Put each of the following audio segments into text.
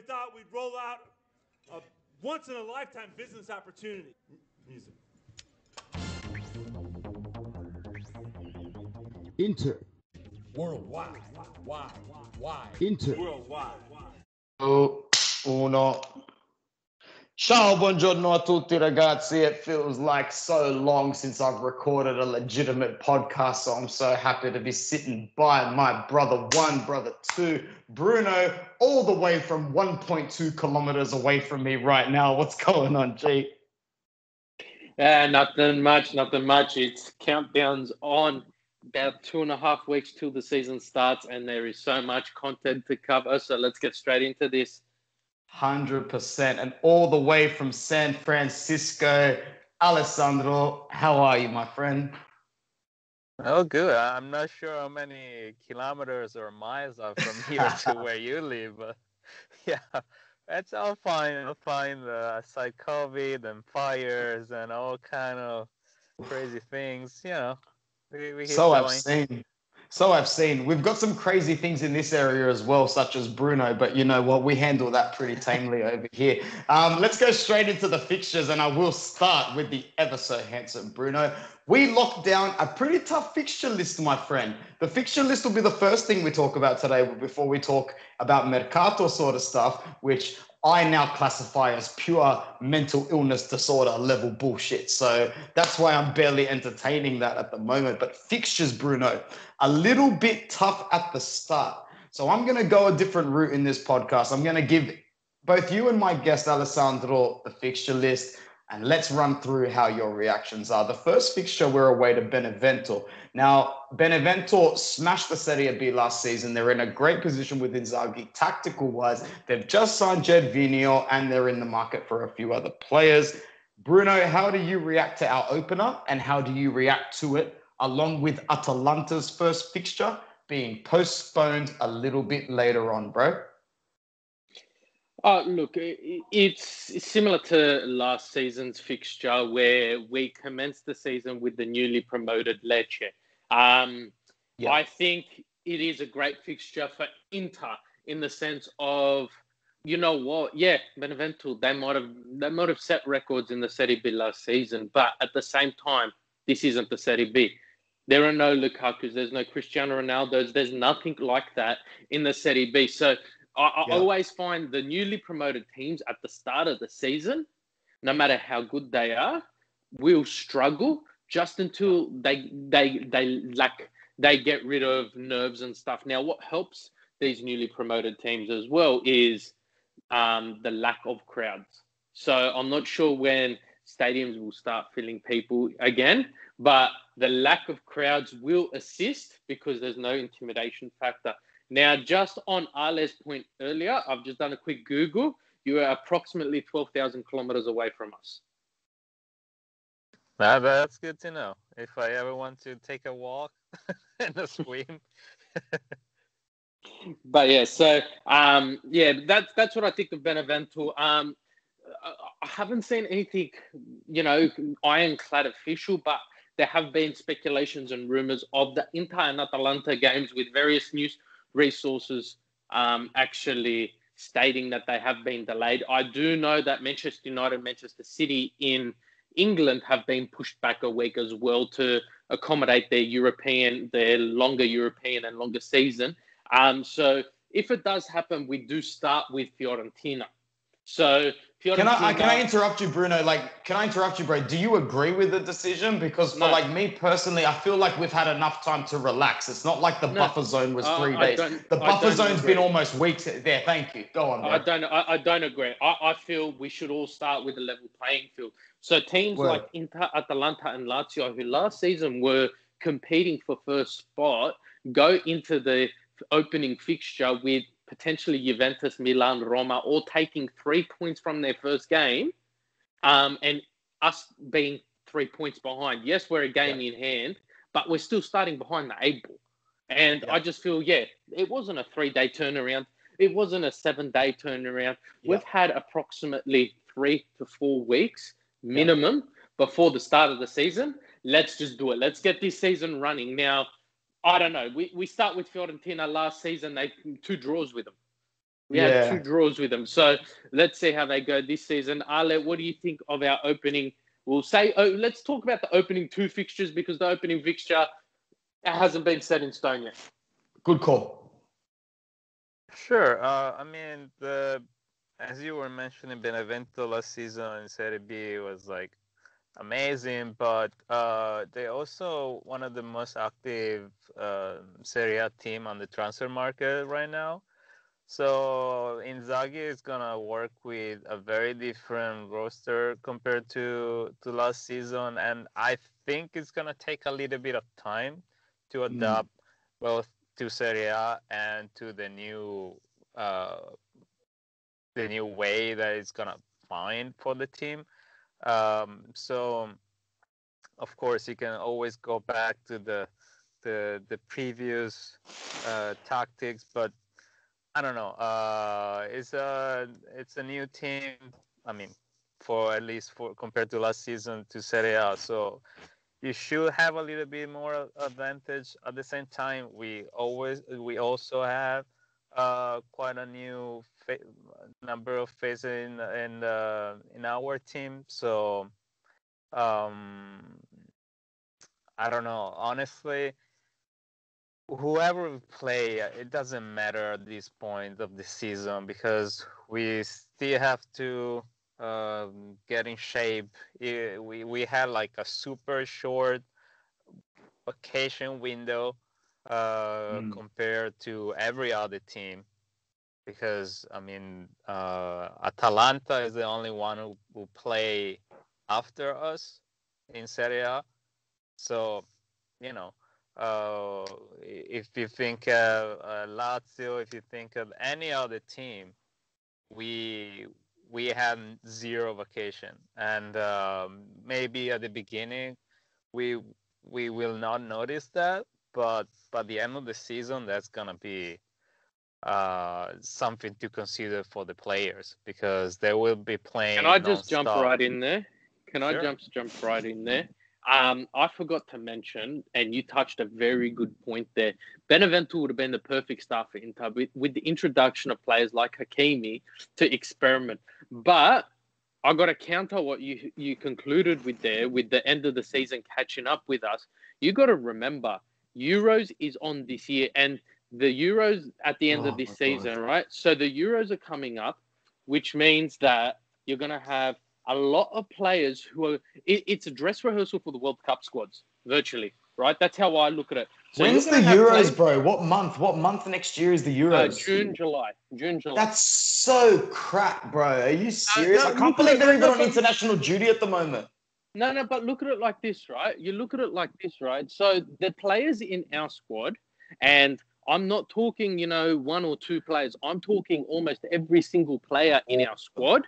we thought we'd roll out a once in a lifetime business opportunity. Music. Inter. Worldwide. Wide. Wide. Inter. Worldwide. Oh, uno. Ciao, buongiorno a tutti ragazzi. It feels like so long since I've recorded a legitimate podcast, so I'm so happy to be sitting by my brother one, brother two, Bruno, all the way from 1.2 kilometers away from me right now. What's going on, G? Yeah, nothing much, nothing much. It's countdowns on about two and a half weeks till the season starts, and there is so much content to cover. So let's get straight into this. 100%. And all the way from San Francisco, Alessandro, how are you, my friend? Oh, good. I'm not sure how many kilometers or miles are from here to where you live, but yeah, it's all fine. All fine. Uh, aside COVID and fires and all kind of crazy things, you know. We, we So I've seen. So I've seen. We've got some crazy things in this area as well, such as Bruno, but you know what? We handle that pretty tamely over here. Um, let's go straight into the fixtures, and I will start with the ever so handsome Bruno. We locked down a pretty tough fixture list, my friend. The fixture list will be the first thing we talk about today before we talk about Mercato sort of stuff, which I now classify as pure mental illness disorder level bullshit. So that's why I'm barely entertaining that at the moment. But fixtures, Bruno, a little bit tough at the start. So I'm going to go a different route in this podcast. I'm going to give both you and my guest, Alessandro, the fixture list, and let's run through how your reactions are. The first fixture, we're away to Benevento. Now, Benevento smashed the Serie B last season. They're in a great position with Inzaghi tactical wise. They've just signed Jed Vino and they're in the market for a few other players. Bruno, how do you react to our opener and how do you react to it along with Atalanta's first fixture being postponed a little bit later on, bro? Uh, look, it's similar to last season's fixture where we commenced the season with the newly promoted Lecce. Um, Yeah. I think it is a great fixture for Inter in the sense of, you know what? Yeah, Benevento they might have they might have set records in the Serie B last season, but at the same time, this isn't the Serie B. There are no Lukaku's, there's no Cristiano Ronaldo's, there's nothing like that in the Serie B. So I, I Yeah. always find the newly promoted teams at the start of the season, no matter how good they are, will struggle just until they they they like they get rid of nerves and stuff. Now, what helps these newly promoted teams as well is um, the lack of crowds. So I'm not sure when stadiums will start filling people again, but the lack of crowds will assist because there's no intimidation factor. Now, just on Ale's point earlier, I've just done a quick Google. You are approximately 12,000 kilometers away from us. Nah, that's good to know. If I ever want to take a walk and a swim, But yeah, so um, yeah, that's that's what I think of Benevento. Um, I- I haven't seen anything, you know, ironclad official, but there have been speculations and rumors of the Inter and Atalanta games with various news resources um, actually stating that they have been delayed. I do know that Manchester United, Manchester City in England have been pushed back a week as well to accommodate their European, their longer European and longer season. Um, so if it does happen, we do start with Fiorentina. So Fiorentina. Can I, can I interrupt you, Bruno? Like, can I interrupt you, bro? Do you agree with the decision? Because for No. like me personally, I feel like we've had enough time to relax. It's not like the No. buffer zone was Uh, three I days. The buffer zone's agree. been almost weeks. There, thank you. Go on, bro. I don't. I, I don't agree. I, I feel we should all start with a level playing field. So teams Word. like Inter, Atalanta, and Lazio, who last season were competing for first spot, go into the opening fixture with potentially Juventus, Milan, Roma, all taking three points from their first game, um, and us being three points behind. Yes, we're a game in hand, but we're still starting behind the eight ball. And Yeah. I just feel, yeah, it wasn't a three day turnaround. It wasn't a seven day turnaround. Yeah. We've had approximately three to four weeks minimum before the start of the season. Let's just do it. Let's get this season running. Now, I don't know. We, we start with Fiorentina last season. They two draws with them. We Yeah. had two draws with them. So let's see how they go this season. Ale, what do you think of our opening? We'll say, oh, let's talk about the opening two fixtures because the opening fixture hasn't been set in stone yet. Good call. Sure. Uh, I mean, the as you were mentioning, Benevento last season in Serie B was like amazing, but uh, they also one of the most active uh, Serie A team on the transfer market right now. So Inzaghi is gonna work with a very different roster compared to to last season, and I think it's gonna take a little bit of time to Mm. adapt both to Serie A and to the new uh, the new way that it's gonna find for the team. Um, so, of course, you can always go back to the the the previous uh, tactics, but I don't know. Uh, it's a it's a new team. I mean, for at least for compared to last season to Serie A, so you should have a little bit more advantage. At the same time, we always we also have uh, quite a new fa- number of faces in in uh, in our team. So um, I don't know. Honestly, whoever we play, uh, it doesn't matter at this point of the season because we still have to um, get in shape. Eh, We we had like a super short vacation window uh, Mm. compared to every other team because I mean uh, Atalanta is the only one who, who play after us in Serie A. So you know uh, if you think of uh, Lazio, if you think of any other team, we we had zero vacation, and um, maybe at the beginning we we will not notice that, but by the end of the season, that's gonna be uh, something to consider for the players because they will be playing. Can I just jump right in there? Can I Sure. jump jump right in there? Um, I forgot to mention, and you touched a very good point there. Benevento would have been the perfect start for Inter with, with the introduction of players like Hakimi to experiment. But I got to counter what you you concluded with there with the end of the season catching up with us. You got to remember, Euros is on this year, and the Euros at the end Oh of this my God. season, right? So the Euros are coming up, which means that you're going to have a lot of players who are. It, it's a dress rehearsal for the World Cup squads, virtually, right? That's how I look at it. So When's the Euros, players- bro? What month? What month next year is the Uh, Euros? June, July, June, July. That's so crap, bro. Are you serious? no, I can't believe they're even on international duty at the moment. No, no, but look at it like this, right? You look at it like this, right? So the players in our squad, and I'm not talking, you know, one or two players. I'm talking almost every single player in our squad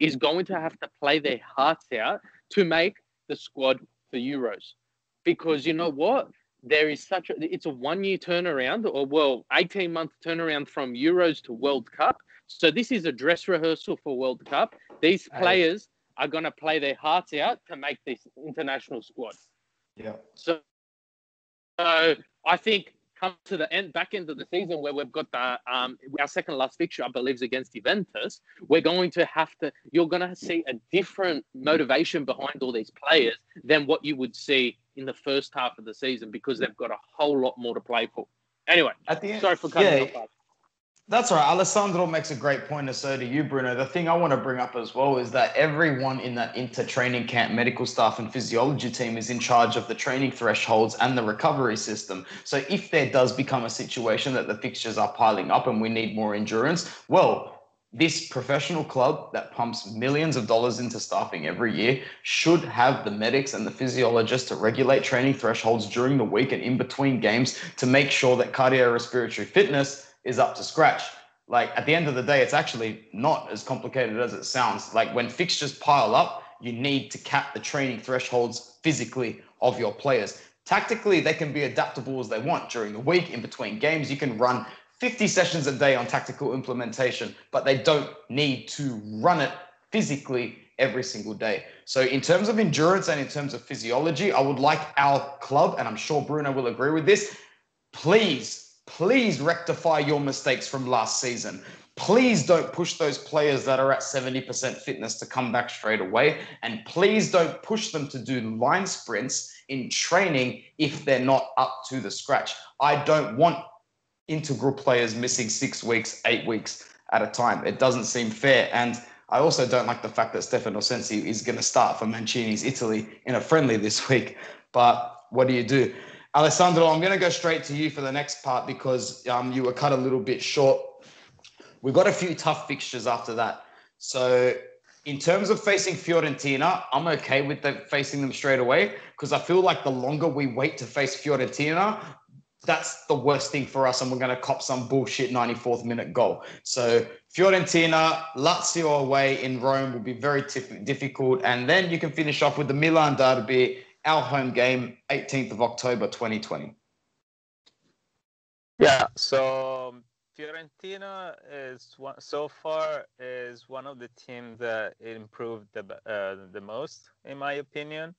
is going to have to play their hearts out to make the squad for Euros. Because you know what? There is such a it's a one year turnaround, or well, 18 month turnaround from Euros to World Cup. So this is a dress rehearsal for World Cup. These players are going to play their hearts out to make this international squad. Yeah. So, so I think come to the end, back end of the season where we've got the um, our second last fixture, I believe, is against Juventus. We're going to have to. You're going to see a different motivation behind all these players than what you would see in the first half of the season because they've got a whole lot more to play for. Anyway, At the end, sorry for cutting Yeah. off. That's right. Alessandro makes a great point, and so do you, Bruno. The thing I want to bring up as well is that everyone in that inter training camp, medical staff, and physiology team is in charge of the training thresholds and the recovery system. So if there does become a situation that the fixtures are piling up and we need more endurance, well, this professional club that pumps millions of dollars into staffing every year should have the medics and the physiologists to regulate training thresholds during the week and in between games to make sure that cardiorespiratory fitness is up to scratch. Like at the end of the day, it's actually not as complicated as it sounds. Like when fixtures pile up, you need to cap the training thresholds physically of your players. Tactically, they can be adaptable as they want during the week, in between games. You can run 50 sessions a day on tactical implementation, but they don't need to run it physically every single day. So, in terms of endurance and in terms of physiology, I would like our club, and I'm sure Bruno will agree with this, please, please rectify your mistakes from last season. please don't push those players that are at 70% fitness to come back straight away. And please don't push them to do line sprints in training if they're not up to the scratch. I don't want integral players missing six weeks, eight weeks at a time. It doesn't seem fair. And I also don't like the fact that Stefano Sensi is going to start for Mancini's Italy in a friendly this week. But what do you do? Alessandro, I'm going to go straight to you for the next part because um, you were cut a little bit short. We've got a few tough fixtures after that. So, in terms of facing Fiorentina, I'm okay with the, facing them straight away because I feel like the longer we wait to face Fiorentina, that's the worst thing for us, and we're going to cop some bullshit 94th minute goal. So Fiorentina, Lazio away in Rome will be very difficult, and then you can finish off with the Milan derby our home game, 18th of October 2020. Yeah, so um, Fiorentina is one, so far is one of the teams that improved the uh, the most, in my opinion.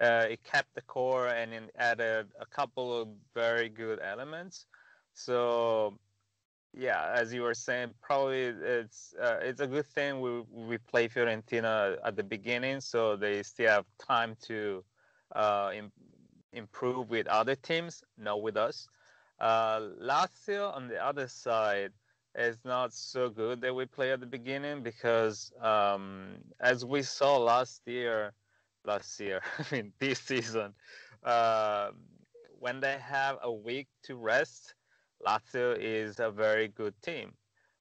Uh, it kept the core and it added a couple of very good elements. So, yeah, as you were saying, probably it's uh, it's a good thing we we play Fiorentina at the beginning, so they still have time to uh, Im- improve with other teams, not with us. Uh, Lazio on the other side is not so good that we play at the beginning because um, as we saw last year, last year, I mean this season, uh, when they have a week to rest, Lazio is a very good team.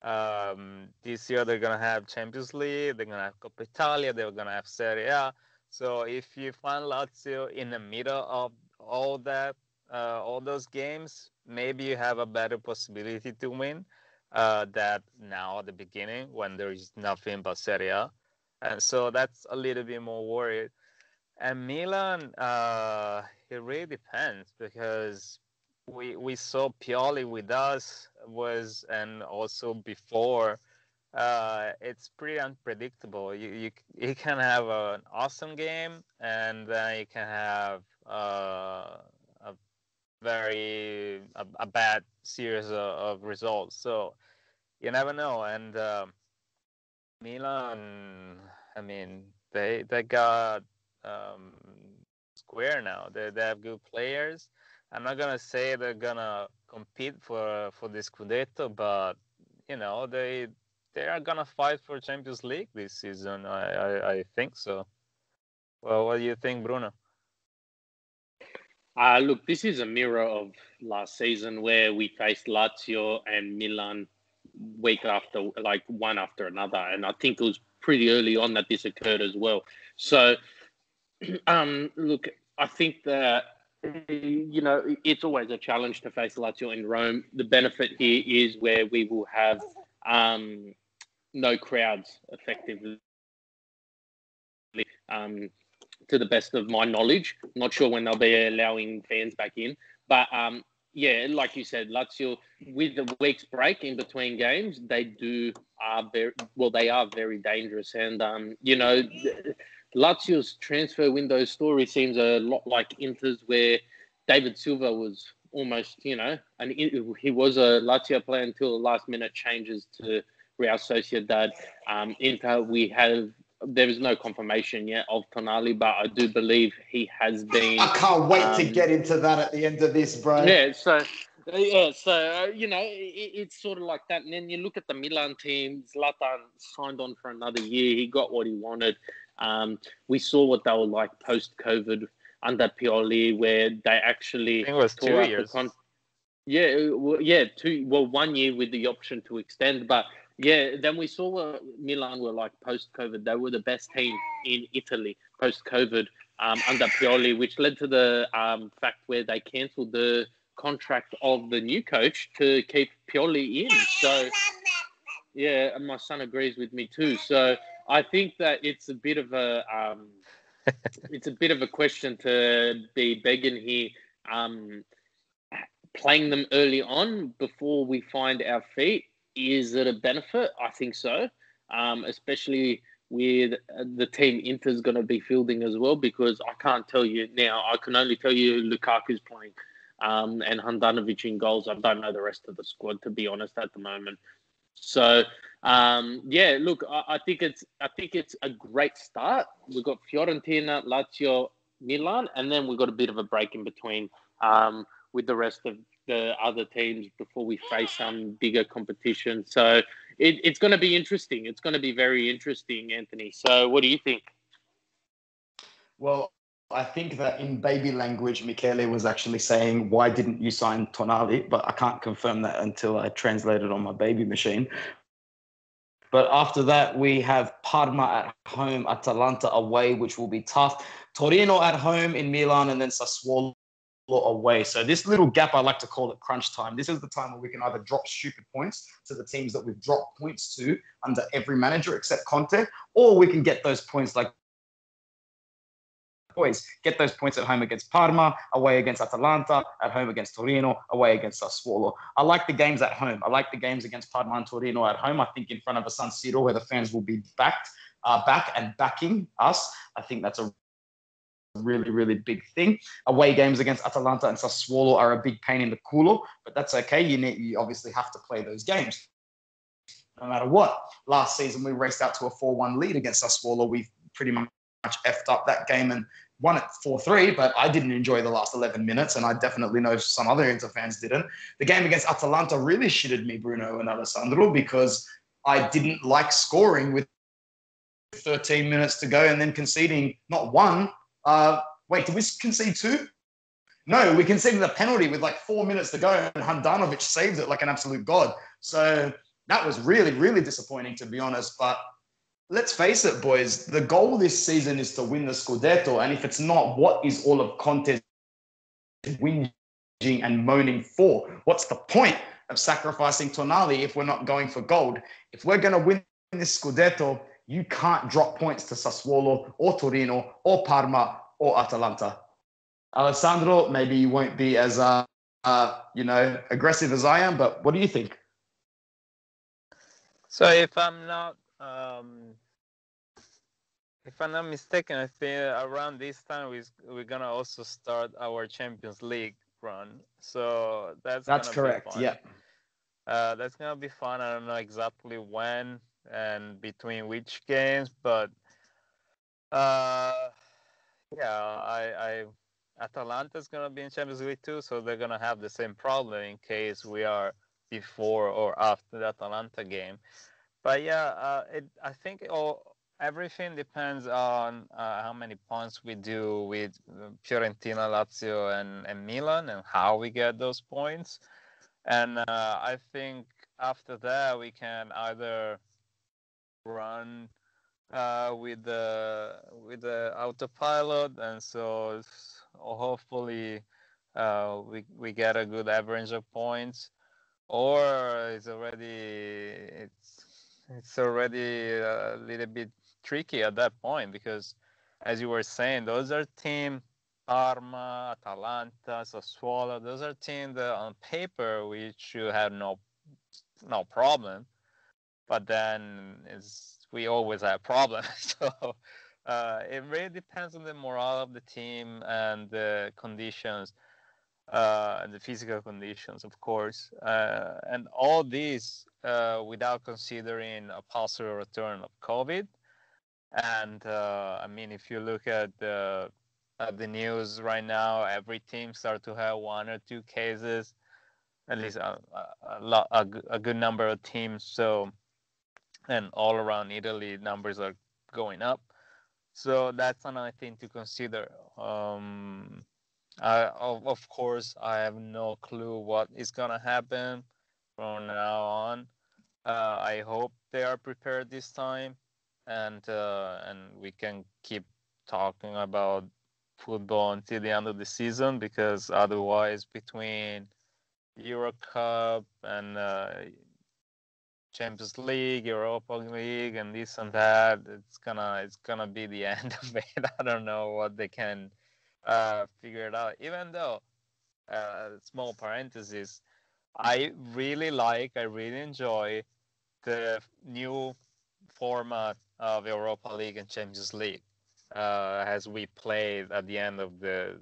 Um, this year they're gonna have Champions League, they're gonna have Coppa Italia, they're gonna have Serie A. So if you find Lazio in the middle of all that, uh, all those games, maybe you have a better possibility to win. Uh, that now at the beginning when there is nothing but Serie A. And so that's a little bit more worried. And Milan, uh, it really depends because we we saw Pioli with us was and also before uh, it's pretty unpredictable. You, you you can have an awesome game, and then you can have uh, a very a, a bad series of, of, results. So you never know. And um, Milan, I mean, they they got um, square now. They they have good players. I'm not gonna say they're gonna compete for for the Scudetto, but you know they they are gonna fight for Champions League this season. I, I, I think so. Well, what do you think, Bruno? Uh, look, this is a mirror of last season where we faced Lazio and Milan week after, like one after another, and I think it was pretty early on that this occurred as well. So, um, look, I think that you know it's always a challenge to face Lazio in Rome. The benefit here is where we will have um, no crowds effectively. Um, to the best of my knowledge, not sure when they'll be allowing fans back in, but um, yeah, like you said, Lazio with the week's break in between games, they do are very well. They are very dangerous, and um, you know, Lazio's transfer window story seems a lot like Inter's, where David Silva was almost, you know, and he was a Lazio player until the last minute changes to Real Sociedad. Um, Inter, we have there is no confirmation yet of Tonali, but I do believe he has been. I can't wait um, to get into that at the end of this, bro. Yeah, so yeah, so uh, you know it, it's sort of like that, and then you look at the Milan team. Zlatan signed on for another year. He got what he wanted. Um, we saw what they were like post COVID under Pioli, where they actually it was two years. Con- yeah, well, yeah, two. Well, one year with the option to extend, but yeah, then we saw what Milan were like post COVID. They were the best team in Italy post COVID um, under Pioli, which led to the um, fact where they cancelled the contract of the new coach to keep Pioli in. So, yeah, and my son agrees with me too. So I think that it's a bit of a um, it's a bit of a question to be begging here. Um, playing them early on before we find our feet is it a benefit? I think so, um, especially with the team Inter's going to be fielding as well because I can't tell you now. I can only tell you Lukaku's playing um, and Handanovic in goals. I don't know the rest of the squad, to be honest, at the moment. So um, yeah, look, I, I, think it's I think it's a great start. We've got Fiorentina, Lazio, Milan, and then we've got a bit of a break in between um, with the rest of the other teams before we face some bigger competition. So it, it's going to be interesting. It's going to be very interesting, Anthony. So what do you think? Well, I think that in baby language, Michele was actually saying, "Why didn't you sign Tonali?" But I can't confirm that until I translate it on my baby machine. But after that, we have Parma at home, Atalanta away, which will be tough. Torino at home in Milan, and then Sassuolo away. So this little gap, I like to call it crunch time. This is the time where we can either drop stupid points to the teams that we've dropped points to under every manager except Conte, or we can get those points like boys get those points at home against Parma, away against Atalanta, at home against Torino, away against Sassuolo. I like the games at home. I like the games against Parma and Torino at home. I think in front of a San Siro where the fans will be backed, uh, back and backing us. I think that's a really, really big thing. Away games against Atalanta and Sassuolo are a big pain in the culo, but that's okay. You need, you obviously have to play those games. No matter what. Last season, we raced out to a 4 1 lead against Sassuolo. We pretty much effed up that game and won it 4-3, but I didn't enjoy the last 11 minutes, and I definitely know some other Inter fans didn't. The game against Atalanta really shitted me, Bruno and Alessandro, because I didn't like scoring with 13 minutes to go and then conceding not one. Uh, wait, did we concede two? No, we conceded a penalty with like four minutes to go, and Handanovic saved it like an absolute god. So that was really, really disappointing, to be honest. But let's face it, boys, the goal this season is to win the Scudetto. And if it's not, what is all of Conte's whinging and moaning for? What's the point of sacrificing Tonali if we're not going for gold? If we're going to win this Scudetto, you can't drop points to Sassuolo or Torino or Parma or Atalanta. Alessandro, maybe you won't be as uh, uh, you know aggressive as I am, but what do you think? So if I'm not um, if I'm not mistaken, I think around this time we we're gonna also start our Champions League run. So that's that's correct. Yeah, uh, that's gonna be fun. I don't know exactly when and between which games, but uh, yeah, I, I Atalanta's gonna be in Champions League too, so they're gonna have the same problem in case we are before or after the Atalanta game. But yeah, uh, it, I think all everything depends on uh, how many points we do with Fiorentina, Lazio, and, and Milan, and how we get those points. And uh, I think after that we can either run uh, with the with the autopilot, and so hopefully uh, we we get a good average of points, or it's already it's it's already a little bit tricky at that point because, as you were saying, those are team Parma, Atalanta, Sassuolo. Those are teams that on paper we should have no no problem, but then is we always have problems. so uh, it really depends on the morale of the team and the conditions. Uh, and the physical conditions, of course, uh, and all these uh, without considering a possible return of COVID. And uh, I mean, if you look at the at the news right now, every team start to have one or two cases, at least a, a, lot, a, a good number of teams. So, and all around Italy, numbers are going up. So that's another thing to consider. Um, I, of, of course, I have no clue what is gonna happen from now on. Uh, I hope they are prepared this time and uh, and we can keep talking about football until the end of the season because otherwise between Euro Cup and uh, Champions League, Europa League, and this and that, it's gonna it's gonna be the end of it. I don't know what they can uh, figure it out. Even though, uh, small parenthesis, I really like, I really enjoy the new format of Europa League and Champions League, uh, as we played at the end of the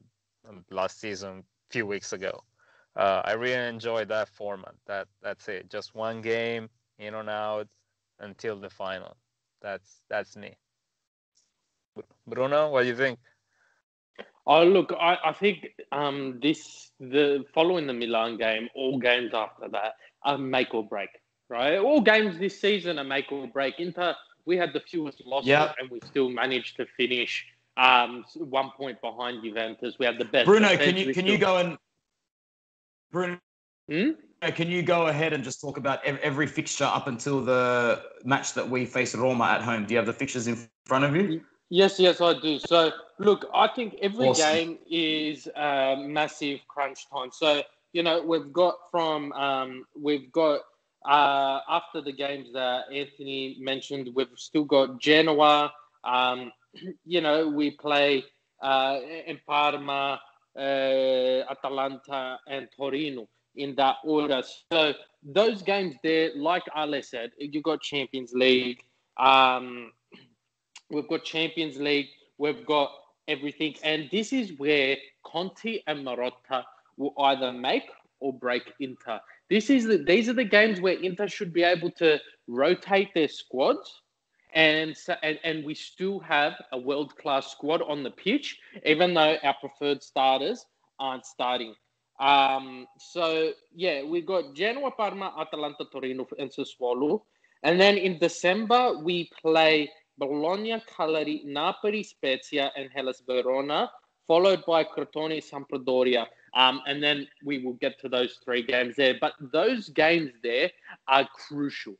last season a few weeks ago. Uh, I really enjoyed that format. That that's it. Just one game in and out until the final. That's that's me. Bruno, what do you think? Oh, look, I, I think um, this the following the Milan game, all games after that are make or break, right? All games this season are make or break. Inter, we had the fewest losses, Yep. and we still managed to finish um, one point behind Juventus. We had the best. Bruno, defense, can you we can you go and Bruno? Hmm? Can you go ahead and just talk about every fixture up until the match that we face Roma at home? Do you have the fixtures in front of you? Yes, yes, I do. So, look, I think every Awesome. game is uh, massive crunch time. So, you know, we've got from um, we've got uh, after the games that Anthony mentioned, we've still got Genoa. Um, you know, we play uh, in Parma, uh, Atalanta, and Torino in that order. So those games there, like Ale said, you've got Champions League. Um, we've got Champions League. We've got everything, and this is where Conte and Marotta will either make or break Inter. This is the, these are the games where Inter should be able to rotate their squads, and so, and, and we still have a world class squad on the pitch, even though our preferred starters aren't starting. Um, so yeah, we got Genoa, Parma, Atalanta, Torino, and Sassuolo, and then in December we play Bologna, Cagliari, Napoli, Spezia, and Hellas Verona, followed by Crotone, Sampdoria. Um, and then we will get to those three games there. But those games there are crucial.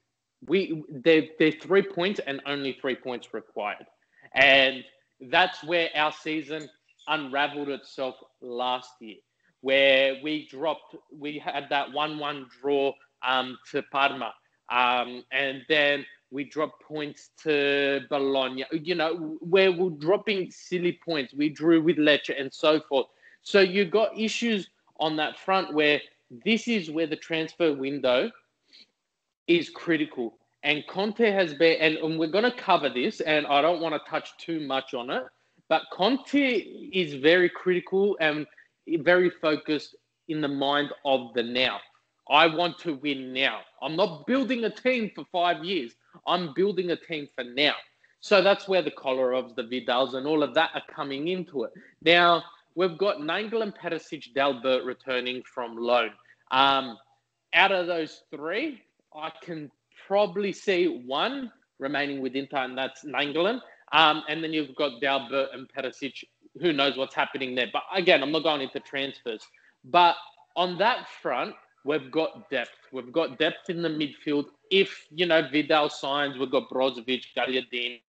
We they're, they're three points and only three points required. And that's where our season unraveled itself last year, where we dropped, we had that 1 1 draw um, to Parma. Um, and then we dropped points to Bologna, you know, where we're dropping silly points. We drew with Lecce and so forth. So you got issues on that front where this is where the transfer window is critical. And Conte has been, and, and we're going to cover this, and I don't want to touch too much on it, but Conte is very critical and very focused in the mind of the now. I want to win now. I'm not building a team for five years. I'm building a team for now. So that's where the Kolarovs, the Vidals, and all of that are coming into it. Now, we've got Nainggolan and Perisic Dalbert returning from loan. Um, out of those three, I can probably see one remaining with Inter, and that's Nainggolan. Um, and then you've got Dalbert and Perisic. Who knows what's happening there? But again, I'm not going into transfers. But on that front, we've got depth. We've got depth in the midfield. If you know Vidal signs, we've got Brozovic, Gagliardini,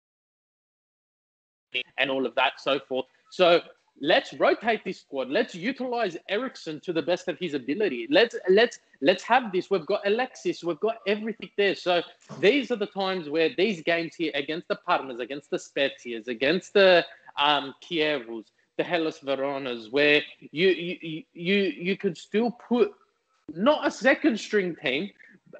and all of that, so forth. So let's rotate this squad. Let's utilize Eriksen to the best of his ability. Let's let's let's have this. We've got Alexis. We've got everything there. So these are the times where these games here against the Parmas, against the Spezias, against the um, Chievos, the Hellas Veronas, where you you you you could still put not a second string team,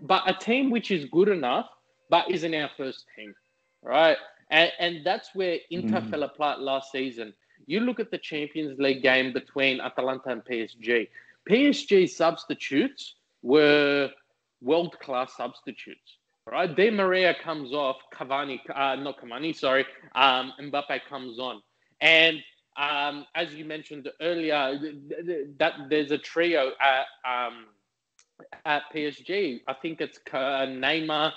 but a team which is good enough, but isn't our first team, right? And, and that's where Inter Mhm. fell apart last season. You look at the Champions League game between Atalanta and PSG. PSG substitutes were world class substitutes, right? Di Maria comes off, Cavani, uh, not Cavani, sorry, um, Mbappe comes on, and um, as you mentioned earlier, th- th- that there's a trio at um, at PSG. I think it's Ka- Neymar,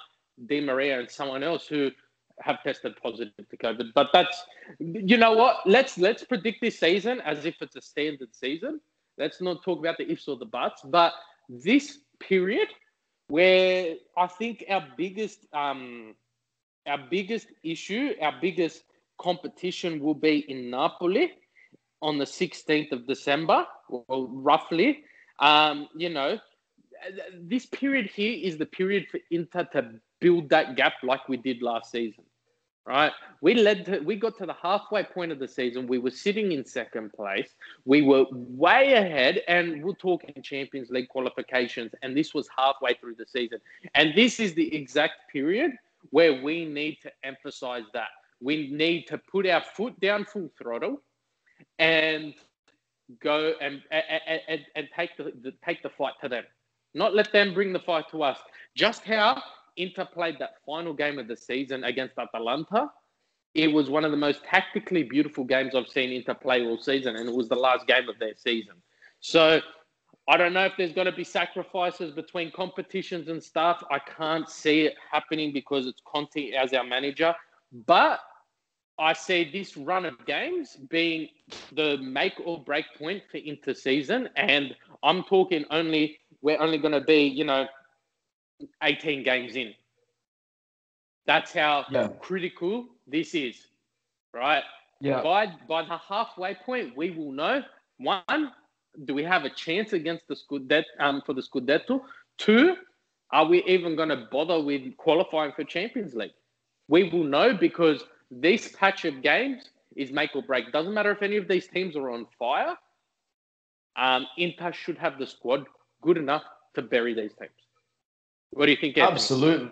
Di Maria, and someone else who have tested positive to COVID. But that's you know what? Let's let's predict this season as if it's a standard season. Let's not talk about the ifs or the buts. But this period where I think our biggest um, our biggest issue, our biggest competition will be in Napoli on the 16th of December, well, roughly. Um, you know, this period here is the period for Inter to build that gap like we did last season. Right, we led. To, we got to the halfway point of the season. We were sitting in second place. We were way ahead, and we're talking Champions League qualifications. And this was halfway through the season. And this is the exact period where we need to emphasize that we need to put our foot down full throttle and go and and, and, and take the, the take the fight to them not let them bring the fight to us just how Inter played that final game of the season against Atalanta, it was one of the most tactically beautiful games I've seen Inter play all season, and it was the last game of their season. So I don't know if there's going to be sacrifices between competitions and stuff. I can't see it happening because it's Conte as our manager. But I see this run of games being the make or break point for Inter season. And I'm talking only, we're only going to be, you know, 18 games in. That's how Yeah. critical this is, right? Yeah. By by the halfway point, we will know one, do we have a chance against the Scudetto um, for the Scudetto? Two, are we even going to bother with qualifying for Champions League? We will know because this patch of games is make or break. Doesn't matter if any of these teams are on fire. Um, Inter should have the squad good enough to bury these teams. What do you think? Anthony? Absolutely.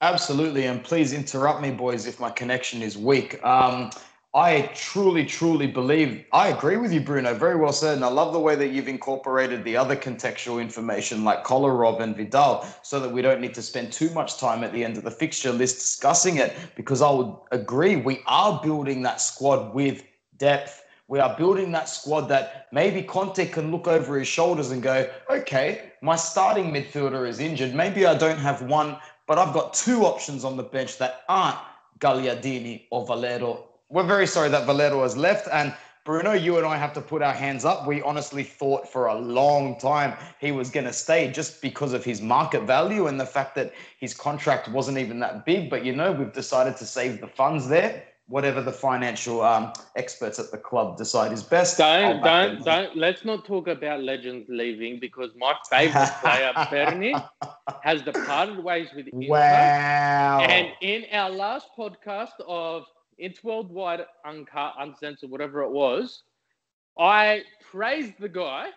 Absolutely. And please interrupt me, boys, if my connection is weak. Um, I truly, truly believe, I agree with you, Bruno. Very well said. And I love the way that you've incorporated the other contextual information like Kolarov and Vidal so that we don't need to spend too much time at the end of the fixture list discussing it because I would agree. We are building that squad with depth. We are building that squad that maybe Conte can look over his shoulders and go, okay, my starting midfielder is injured. Maybe I don't have one, but I've got two options on the bench that aren't Gagliardini or Valero. We're very sorry that Valero has left. And Bruno, you and I have to put our hands up. We honestly thought for a long time he was going to stay just because of his market value and the fact that his contract wasn't even that big. But you know, we've decided to save the funds there. Whatever the financial um, experts at the club decide is best. Don't, don't, don't. Let's not talk about legends leaving because my favorite player, Berni, has departed ways with Inter. Wow. And in our last podcast of It's Worldwide Uncut, Uncensored, whatever it was, I praised the guy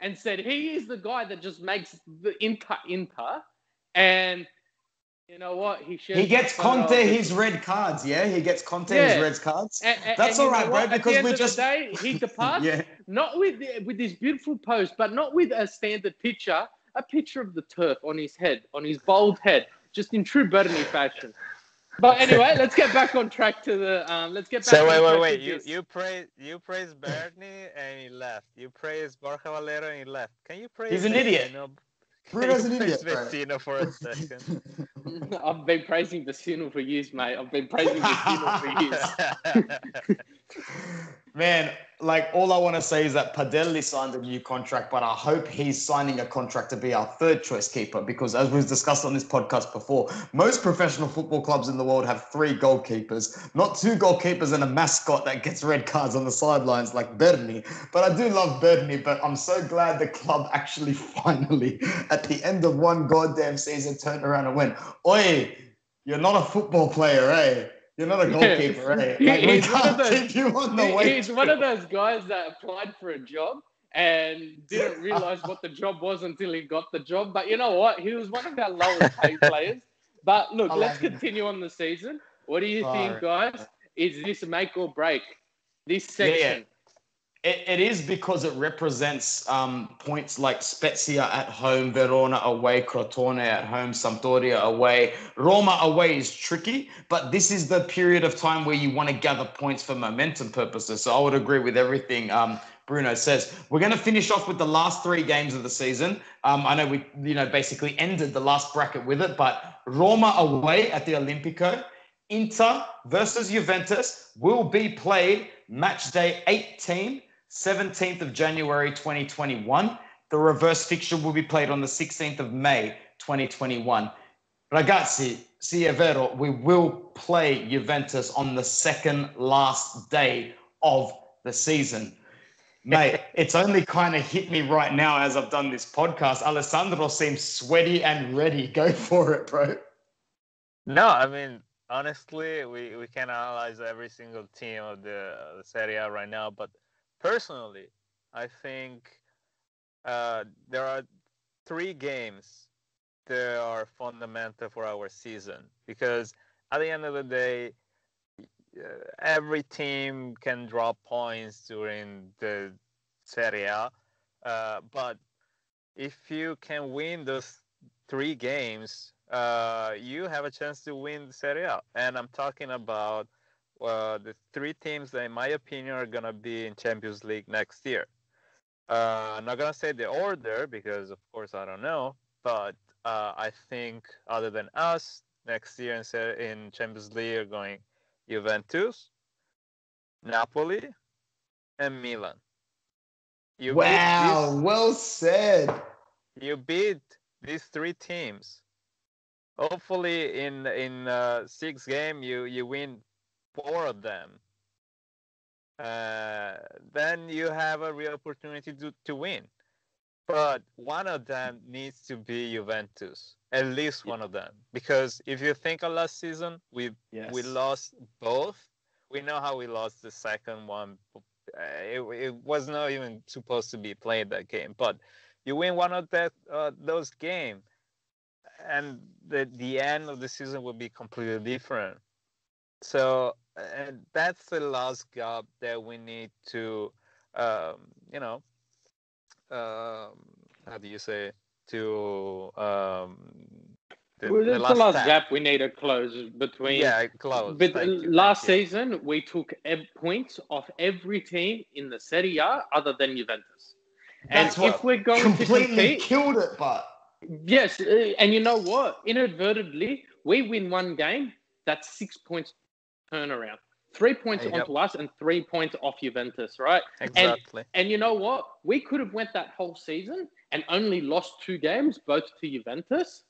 and said he is the guy that just makes the Inter Inter. And you know what? He shares he gets Conte of- his red cards, yeah? He gets Conte Yeah. his red cards. And- and- That's and all right, bro, what? At the because we of the just- day, he departs yeah. not with with this beautiful post, but not with a standard picture, a picture of the turf on his head, on his bald head, just in true Berni fashion. But anyway, let's get back on track to the. Um, let's get back. So on wait, track wait, to wait. You this. you praise you praise Berni and he left. You praise Borja Valero and he left. Can you praise? He's an idiot. Vecino? Bruno's Can an idiot, praise bro. Vecino for a second. I've been praising the Vecino for years, mate. I've been praising the Vecino for years. Man, like all I want to say is that Padelli signed a new contract, but I hope he's signing a contract to be our third choice keeper because, as we've discussed on this podcast before, most professional football clubs in the world have three goalkeepers, not two goalkeepers and a mascot that gets red cards on the sidelines like Berni. But I do love Berni, but I'm so glad the club actually finally, at the end of one goddamn season, turned around and went, Oi, you're not a football player, eh? You're not a goalkeeper, eh? right? Like, he's one of those- keep you on the He- He's one of those guys that applied for a job and didn't realize what the job was until he got the job. But you know what? He was one of our lowest paid players. But look, let's continue on the season. What do you All think, guys? Is this a make or break? This Yeah, yeah. It, it is because it represents um, points like Spezia at home, Verona away, Crotone at home, Sampdoria away. Roma away is tricky, but this is the period of time where you want to gather points for momentum purposes. So I would agree with everything um, Bruno says. We're going to finish off with the last three games of the season. Um, I know we, you know, basically ended the last bracket with it, but Roma away at the Olimpico. Inter versus Juventus will be played match day 18, 17th of January 2021. The reverse fixture will be played on the 16th of May 2021. Ragazzi, sì è vero, we will play Juventus on the second last day of the season. Mate, it's only kind of hit me right now as I've done this podcast. Alessandro seems sweaty and ready. Go for it, bro. No, I mean honestly, we, we can analyze every single team of the, the Serie A right now, but personally, I think uh, there are three games that are fundamental for our season because at the end of the day, uh, every team can drop points during the Serie A, uh, but if you can win those three games, uh, you have a chance to win the Serie A. And I'm talking about uh, the three teams that, in my opinion, are gonna be in Champions League next year. Uh, I'm not gonna say the order because, of course, I don't know. But uh, I think other than us, next year in, in Champions League are going Juventus, Napoli, and Milan. You Wow, these- well said. you beat these three teams. Hopefully, in in uh, six game, you you win four of them. Uh, then you have a real opportunity to, to win. But one of them needs to be Juventus, at least one of them, because if you think of last season, we Yes. we lost both. We know how we lost the second one. Uh, It, it was not even supposed to be played that game, but you win one of that uh, those games, and the the end of the season will be completely different. So, and that's the last gap that we need to, um, you know, um, how do you say to um, the, Well, the it's the last gap we need to close between. Yeah, close. But Thank you, thank last you. season, we took ev- points off every team in the Serie A other than Juventus. And That's what if we're going to Completely compete, killed it, but yes, uh, and you know what? Inadvertently, we win one game. That's six points turnaround. Three points Yep. onto us and three points off Juventus, right? exactly. And you know what? We could have went that whole season and only lost two games, both to Juventus,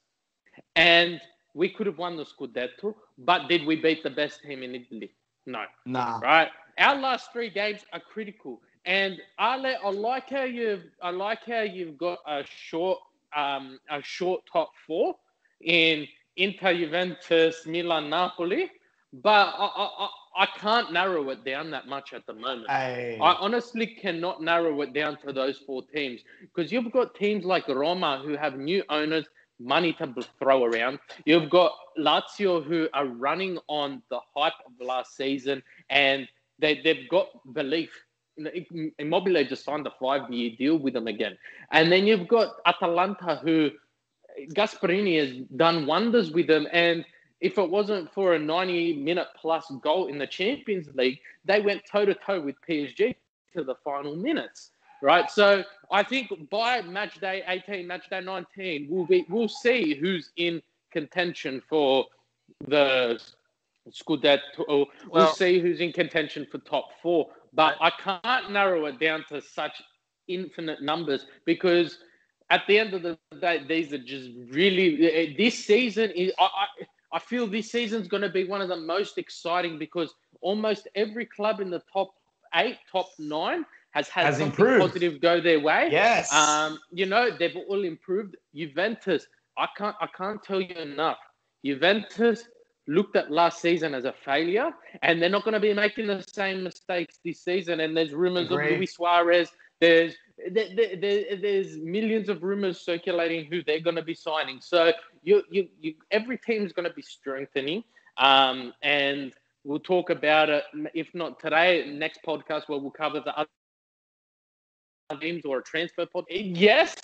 and we could have won the Scudetto. But did we beat the best team in Italy? No. nah. Right. Our last three games are critical. And Ale, I like how you've I like how you've got a short um a short top four in Inter, Juventus, Milan, Napoli. But I, I, I- I can't narrow it down that much at the moment. Hey. I honestly cannot narrow it down to those four teams because you've got teams like Roma who have new owners, money to throw around. You've got Lazio who are running on the hype of last season and they, they've got belief. Immobile just signed a five year deal with them again. And then you've got Atalanta who Gasperini has done wonders with them. And if it wasn't for a 90 minute plus goal in the Champions League, they went toe to toe with PSG to the final minutes. Right. So I think by match day 18, match day 19, we'll be we'll see who's in contention for the Scudetto. We'll Well- see who's in contention for top four. But I can't narrow it down to such infinite numbers because at the end of the day, these are just really. eh, This season is. I, I, I feel this season's going to be one of the most exciting because almost every club in the top eight, top nine has had Has something improved. positive go their way. Yes. Um, you know, they've all improved. Juventus, I can't I can't tell you enough. Juventus looked at last season as a failure, and they're not going to be making the same mistakes this season. And there's rumors Agreed. of Luis Suarez. There's there, there, there- there's millions of rumors circulating who they're going to be signing. So you you, you every team's going to be strengthening. Um, and we'll talk about it. If not today, next podcast where we'll cover the other teams or a transfer pod. Yes,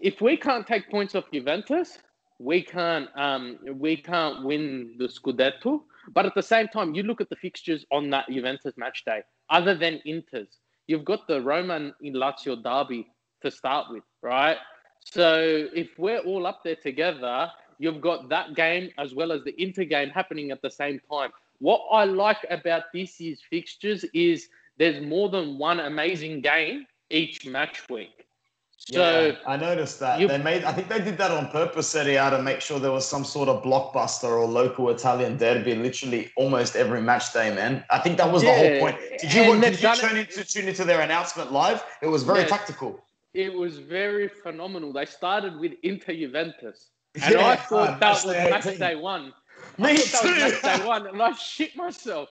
if we can't take points off Juventus, we can't um, we can't win the Scudetto. But at the same time, you look at the fixtures on that Juventus match day. Other than Inter's, you've got the Roman in Lazio derby to start with, right? So if we're all up there together, you've got that game as well as the Inter game happening at the same time. What I like about this year's fixtures is there's more than one amazing game each match week. So yeah, I noticed that you- they made. I think they did that on purpose, Serie A, to make sure there was some sort of blockbuster or local Italian derby, literally almost every match day. Man, I think that was the whole point. Did you, did you tune it- into tune into their announcement live? It was very Yeah. tactical. it was very phenomenal. They started with Inter Juventus. And Yeah, I thought that was match day one. Me I thought that was too. match day one, and I shit myself.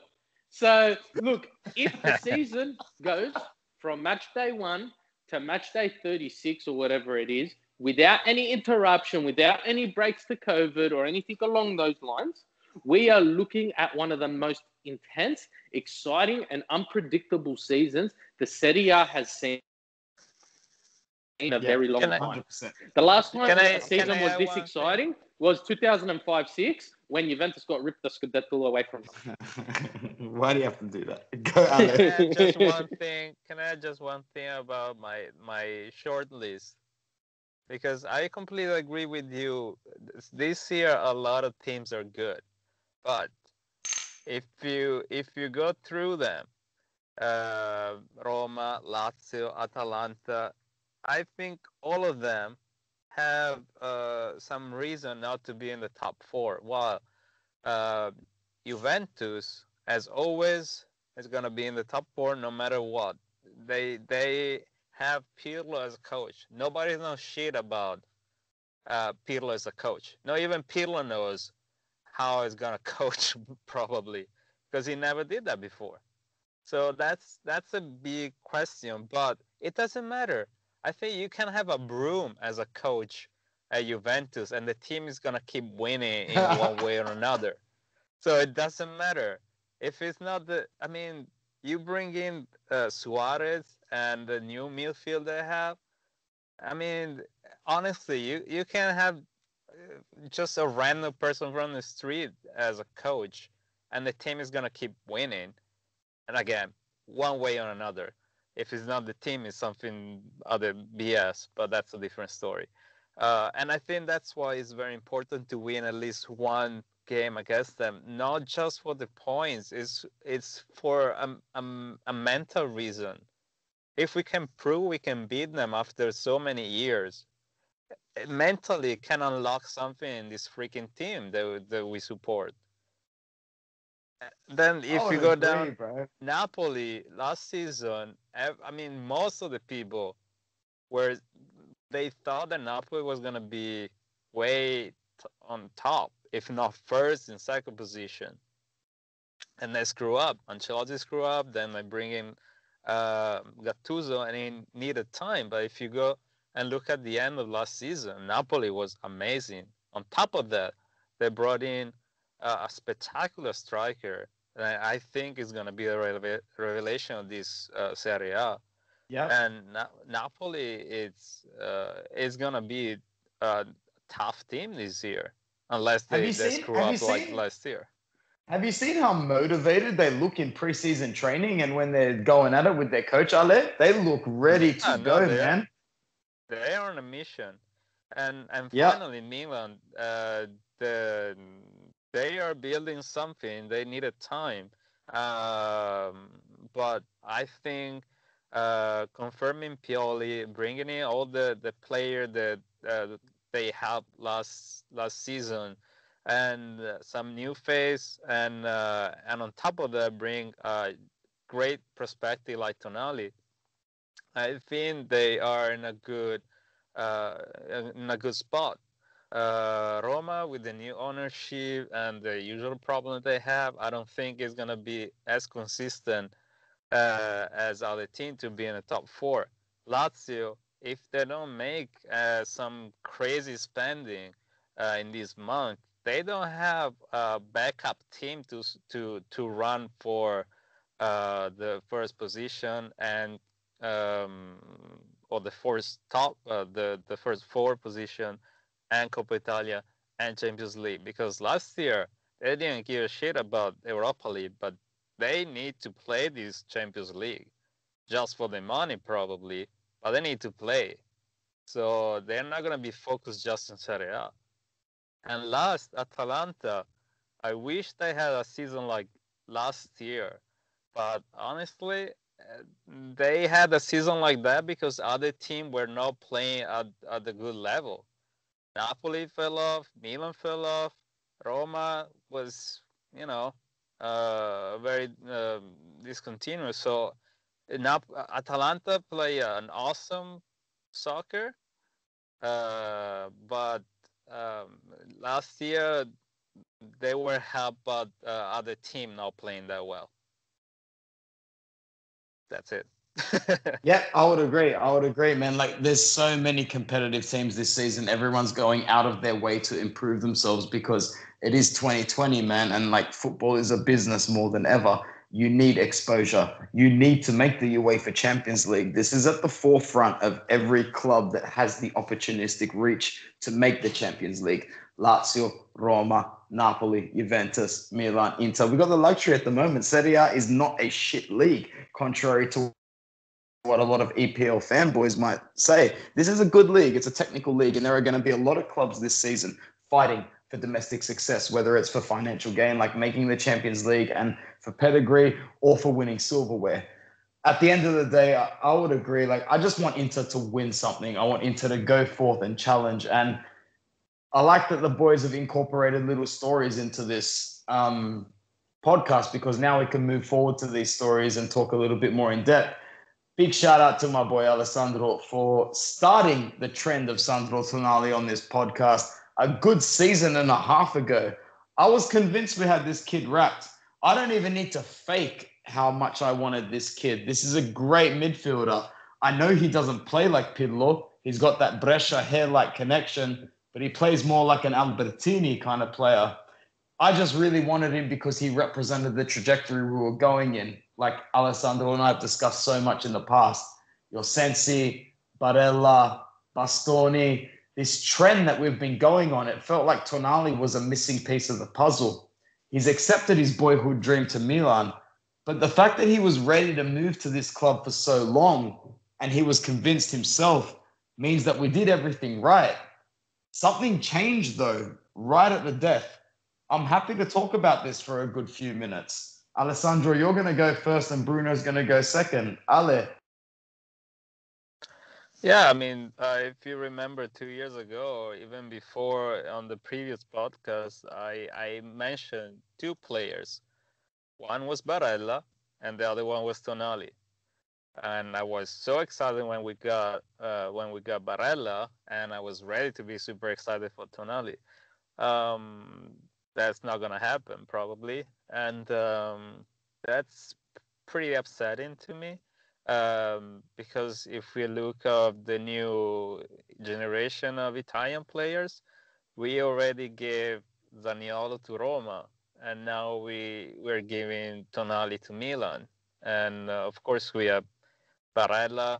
So look, if the season goes from match day one to match day 36 or whatever it is, without any interruption, without any breaks to COVID or anything along those lines, we are looking at one of the most intense, exciting, and unpredictable seasons the Serie A has seen in a Yeah. very long I- time. 100%. The last time I- the season I was this exciting was 2005 6 when Juventus got ripped the Scudetto away from them. Why do you have to do that? Go, Alex. Can I just one thing? Can I add just one thing about my my short list? Because I completely agree with you. This year, a lot of teams are good, but if you if you go through them, uh, Roma, Lazio, Atalanta, I think all of them have uh, some reason not to be in the top four. While uh, Juventus, as always, is going to be in the top four no matter what. They they have Pirlo as a coach. Nobody knows shit about uh, Pirlo as a coach. No, even Pirlo knows how he's going to coach probably because he never did that before. So that's that's a big question, but it doesn't matter I think you can have a broom as a coach at Juventus, and the team is gonna keep winning in one way or another. So it doesn't matter if it's not the. I mean, you bring in uh, Suarez and the new midfield they have. I mean, honestly, you you can have uh, just a random person from the street as a coach, and the team is gonna keep winning. And again, one way or another if it's not the team, it's something other BS, but that's a different story. Uh, and I think that's why it's very important to win at least one game against them, not just for the points. It's it's for a, a, a mental reason. If we can prove we can beat them after so many years, mentally can unlock something in this freaking team that, that we support then if you go agree, down bro. Napoli last season, I mean most of the people were they thought that Napoli was gonna be way on top, if not first in second position, and they screw up. Ancelotti screw up. Then they bring in uh, Gattuso, and he needed time. But if you go and look at the end of last season, Napoli was amazing. On top of that, they brought in a spectacular striker. And I, think is going to be a revelation of this uh, Serie A. Yeah. And Na- Napoli is uh, is going to be a tough team this year, unless they, they seen, screw up like last year. Have you seen how motivated they look in preseason training and when they're going at it with their coach Ale? They look ready to yeah, go, no, they man. Are, they are on a mission. And and finally, Milan, uh, the they are building something. They needed time, um, but I think uh, confirming Pioli, bringing in all the the player that uh, they had last last season, and uh, some new face, and uh, and on top of that, bring a great perspective like Tonali. I think they are in a good uh, in a good spot uh, Roma with the new ownership and the usual problem they have, I don't think it's gonna be as consistent uh, as other team to be in the top four. Lazio, if they don't make uh, some crazy spending uh, in this month, they don't have a backup team to to to run for uh, the first position and um, or the first top the the first four position and Coppa Italia and Champions League because last year they didn't give a shit about Europa League, but they need to play this Champions League just for the money probably, but they need to play. So they're not gonna be focused just in Serie A. And last, Atalanta, I wish they had a season like last year, but honestly, eh, they had a season like that because other teams were not playing at, at the good level. Napoli fell off, Milan fell off, Roma was, you know, uh, very uh, discontinuous. So Nap- Atalanta play an awesome soccer, uh, but um, last year they were helped by uh, other team not playing that well. That's it. yeah, I would agree. I would agree, man. Like, there's so many competitive teams this season. Everyone's going out of their way to improve themselves because it is 2020, man. And like, football is a business more than ever. You need exposure. You need to make the UEFA Champions League. This is at the forefront of every club that has the opportunistic reach to make the Champions League. Lazio, Roma, Napoli, Juventus, Milan, Inter. We've got the luxury at the moment. Serie A is not a shit league, contrary to what a lot of EPL fanboys might say. This is a good league. It's a technical league, and there are going to be a lot of clubs this season fighting for domestic success, whether it's for financial gain, like making the Champions League, and for pedigree, or for winning silverware. At the end of the day, I, would agree. Like, I just want Inter to win something. I want Inter to go forth and challenge. And I like that the boys have incorporated little stories into this um, podcast because now we can move forward to these stories and talk a little bit more in depth. Big shout out to my boy Alessandro for starting the trend of Sandro Tonali on this podcast a good season and a half ago. I was convinced we had this kid wrapped. I don't even need to fake how much I wanted this kid. This is a great midfielder. I know he doesn't play like Pirlo. He's got that Brescia hair like connection, but he plays more like an Albertini kind of player. I just really wanted him because he represented the trajectory we were going in. Like Alessandro and I have discussed so much in the past. Your Sensi, Barella, Bastoni, this trend that we've been going on, it felt like Tonali was a missing piece of the puzzle. He's accepted his boyhood dream to Milan, but the fact that he was ready to move to this club for so long and he was convinced himself means that we did everything right. Something changed though, right at the death. I'm happy to talk about this for a good few minutes. Alessandro, you're going to go first and Bruno's going to go second. Ale, yeah, I mean, uh, if you remember two years ago, or even before on the previous podcast, I, I mentioned two players. One was Barella, and the other one was Tonali. And I was so excited when we got uh, when we got Barella, and I was ready to be super excited for Tonali. Um, that's not gonna happen probably, and um, that's pretty upsetting to me um, because if we look at the new generation of Italian players, we already gave Zaniolo to Roma, and now we we're giving Tonali to Milan, and uh, of course we have Barella,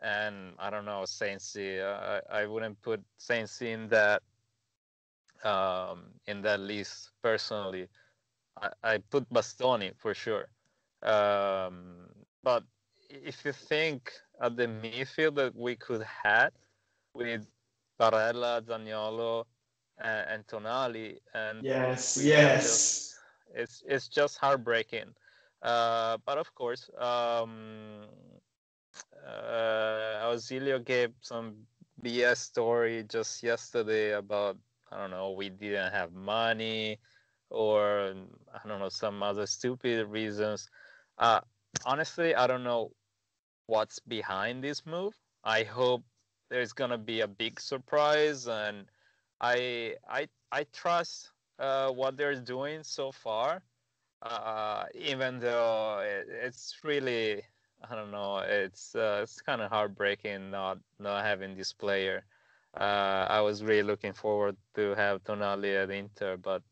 and I don't know Sensi. Uh, I I wouldn't put Sensi in that um, in that list personally. I, I put Bastoni for sure, um, but if you think of the midfield that we could have with Barella, Zaniolo, and, and Tonali, and yes, yes, just, it's it's just heartbreaking. Uh, but of course, um, uh, Ausilio gave some BS story just yesterday about I don't know we didn't have money or I don't know some other stupid reasons. Uh, honestly, I don't know what's behind this move. I hope there's gonna be a big surprise, and I I I trust uh, what they're doing so far. Uh, even though it, it's really I don't know, it's uh, it's kind of heartbreaking not not having this player. Uh, I was really looking forward to have Tonali at Inter, but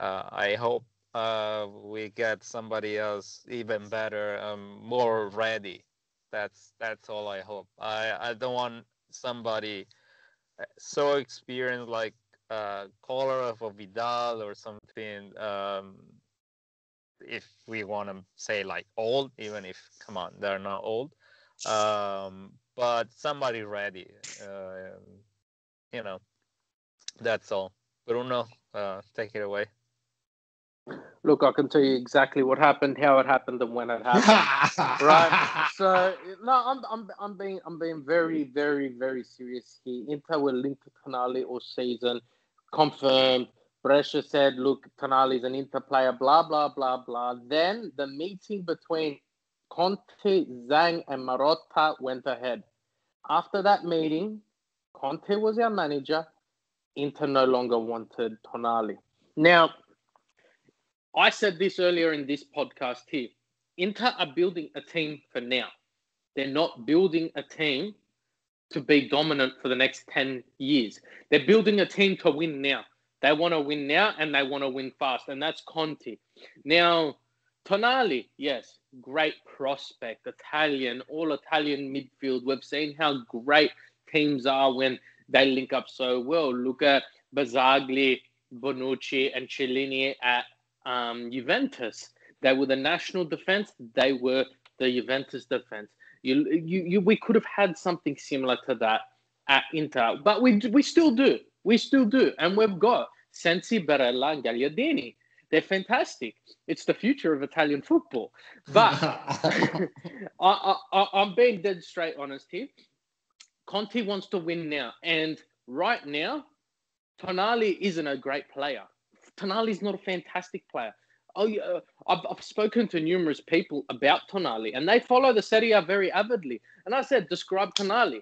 uh, I hope uh, we get somebody else even better, um, more ready that's that's all I hope. I I don't want somebody uh, so experienced like uh, Kolarov or Vidal or something. Um, if we want to say like old, even if come on, they're not old. Um, but somebody ready. Uh, you know, that's all. Bruno, uh, take it away. Look, I can tell you exactly what happened, how it happened, and when it happened. right. So no, I'm, I'm, I'm being, I'm being very, very, very serious here. Inter will link to Tonali all season, confirmed. Brescia said, "Look, Tonali is an Inter player." Blah blah blah blah. Then the meeting between Conte, Zhang, and Marotta went ahead. After that meeting, Conte was our manager. Inter no longer wanted Tonali. Now, I said this earlier in this podcast here. Inter are building a team for now. They're not building a team to be dominant for the next 10 years. They're building a team to win now. They want to win now and they want to win fast. And that's Conte. Now, Tonali, yes, great prospect, Italian, all Italian midfield. We've seen how great teams are when they link up so well. Look at Barzagli, Bonucci, and Chiellini at um, Juventus. They were the national defense. They were the Juventus defense. You, you, you, we could have had something similar to that at Inter, but we, we still do. We still do, and we've got Sensi, Barella, and Gagliardini. They're fantastic. It's the future of Italian football. But I, I, I'm being dead straight honest here. Conte wants to win now, and right now, Tonali isn't a great player. Tonali's not a fantastic player. Oh, yeah, uh, I've, I've spoken to numerous people about Tonali, and they follow the Serie A very avidly. And I said, describe Tonali.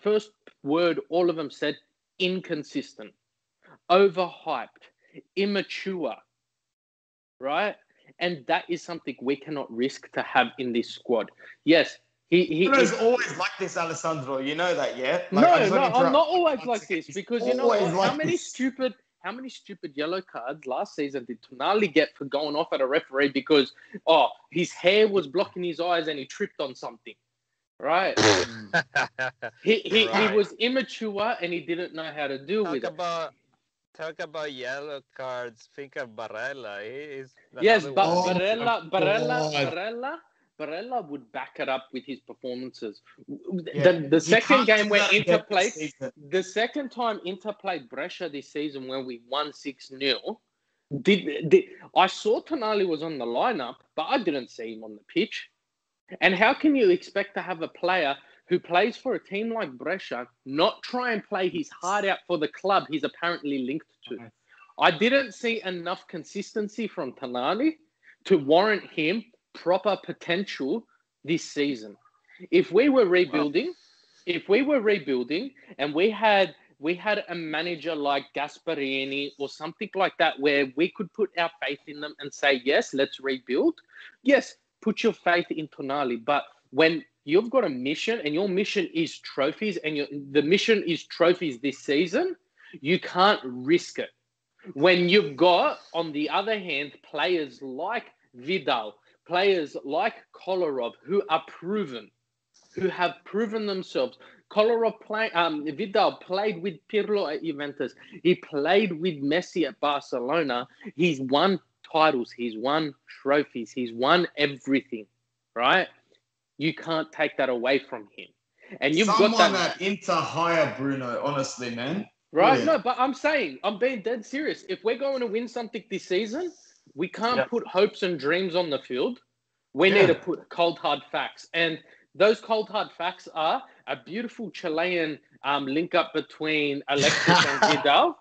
First word, all of them said, inconsistent, overhyped, immature, right? And that is something we cannot risk to have in this squad. Yes, he, he, Bruno's always like this, Alessandro. You know that, yeah? no, Like, just no, I'm not always like this because you know always what? like how many this. stupid, how many stupid yellow cards last season did Tonali get for going off at a referee because oh his hair was blocking his eyes and he tripped on something, right? he he, Right. he was immature and he didn't know how to deal talk with it. about talk about yellow cards. Think of Barella. He is Yes, another but Oh one. Barella, Barella, Barella, Barella would back it up with his performances. Yeah. The, the second game where Inter played, the second time Inter played Brescia this season when we won 6 0, did, did I saw Tonali was on the lineup, but I didn't see him on the pitch. And how can you expect to have a player who plays for a team like Brescia not try and play his heart out for the club he's apparently linked to? I didn't see enough consistency from Tonali to warrant him proper potential this season. If we were rebuilding, if we were rebuilding and we had we had a manager like Gasperini or something like that where we could put our faith in them and say, yes, let's rebuild. Yes, put your faith in Tonali. But when you've got a mission and your mission is trophies and your, the mission is trophies this season, you can't risk it. When you've got, on the other hand, players like Vidal, players like Kolarov who are proven, who have proven themselves. Kolarov play, um, Vidal played with Pirlo at Juventus. He played with Messi at Barcelona. He's won titles. He's won trophies. He's won everything, right? You can't take that away from him. And you've Someone got that. at Inter hire Bruno, honestly, man. Right? Brilliant. No, but I'm saying, I'm being dead serious. If we're going to win something this season, we can't Yeah. put hopes and dreams on the field. We Yeah. need to put cold, hard facts. And those cold, hard facts are a beautiful Chilean um, link up between Alexis and Vidal,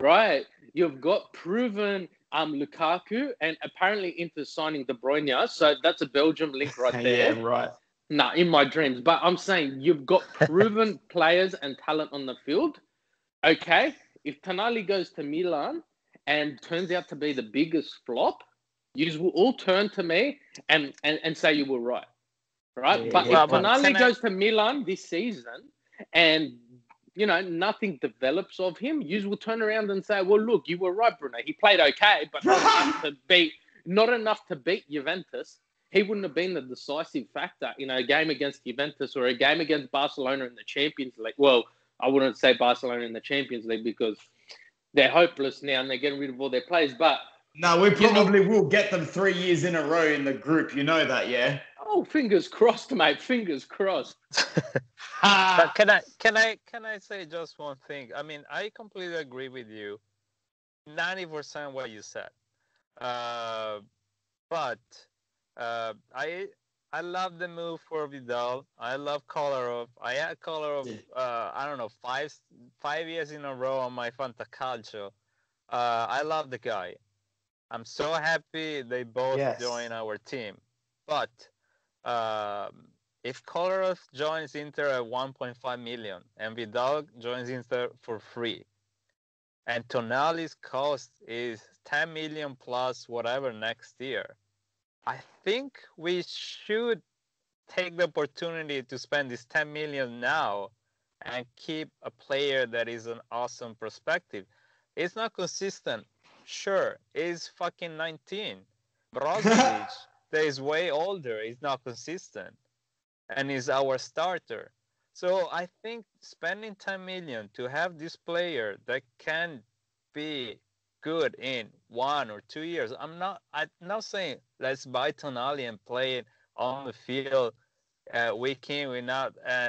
right? You've got proven um, Lukaku and apparently into signing De Bruyne. So that's a Belgium link right there. yeah, right. Nah, in my dreams. But I'm saying you've got proven players and talent on the field. Okay, if Tonali goes to Milan and turns out to be the biggest flop, you will all turn to me and, and, and say you were right. Right? Yeah, but yeah, if but Tonali goes to Milan this season and you know nothing develops of him, you will turn around and say, Well, look, you were right, Bruno. He played okay, but not enough to beat not enough to beat Juventus he wouldn't have been the decisive factor in a game against Juventus or a game against Barcelona in the Champions League. Well, I wouldn't say Barcelona in the Champions League because they're hopeless now and they're getting rid of all their players. But No, we You know- probably will get them three years in a row in the group. You know that, yeah? oh, fingers crossed, mate. Fingers crossed. But can I can I can I say just one thing? I mean, I completely agree with you, ninety percent what you said. Uh, but uh, I I love the move for Vidal. I love Kolarov. I had Kolarov. Uh, I don't know five five years in a row on my Fantacalcio. Uh, I love the guy. I'm so happy they both Yes. join our team. But um, if Kolarov joins Inter at 1.5 million and Vidal joins Inter for free, and Tonali's cost is 10 million plus whatever next year, I think we should take the opportunity to spend this 10 million now and keep a player that is an awesome perspective. It's not consistent. Sure, he's fucking 19. Brozovic, that is way older, is not consistent. And is our starter. So I think spending 10 million to have this player that can be good in one or two years. I'm not. I'm not saying let's buy Tonali and play it on the field uh, week in, week out, uh,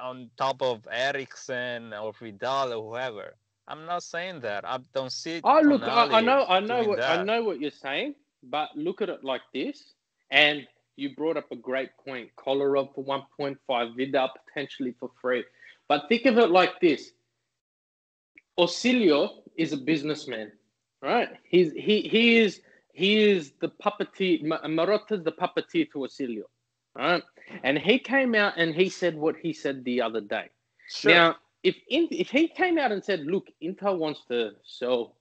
on top of Eriksen or Vidal or whoever. I'm not saying that. I don't see. Oh, look, I, I know, I know, what, I know what you're saying, but look at it like this. And you brought up a great point. Kolarov for 1.5, Vidal potentially for free. But think of it like this: Ausilio is a businessman, right? He's he he is he is the puppeteer. Ma- Marotta's the puppeteer to Ausilio, right? And he came out and he said what he said the other day. Sure. Now, if in, if he came out and said, "Look, Inter wants to sell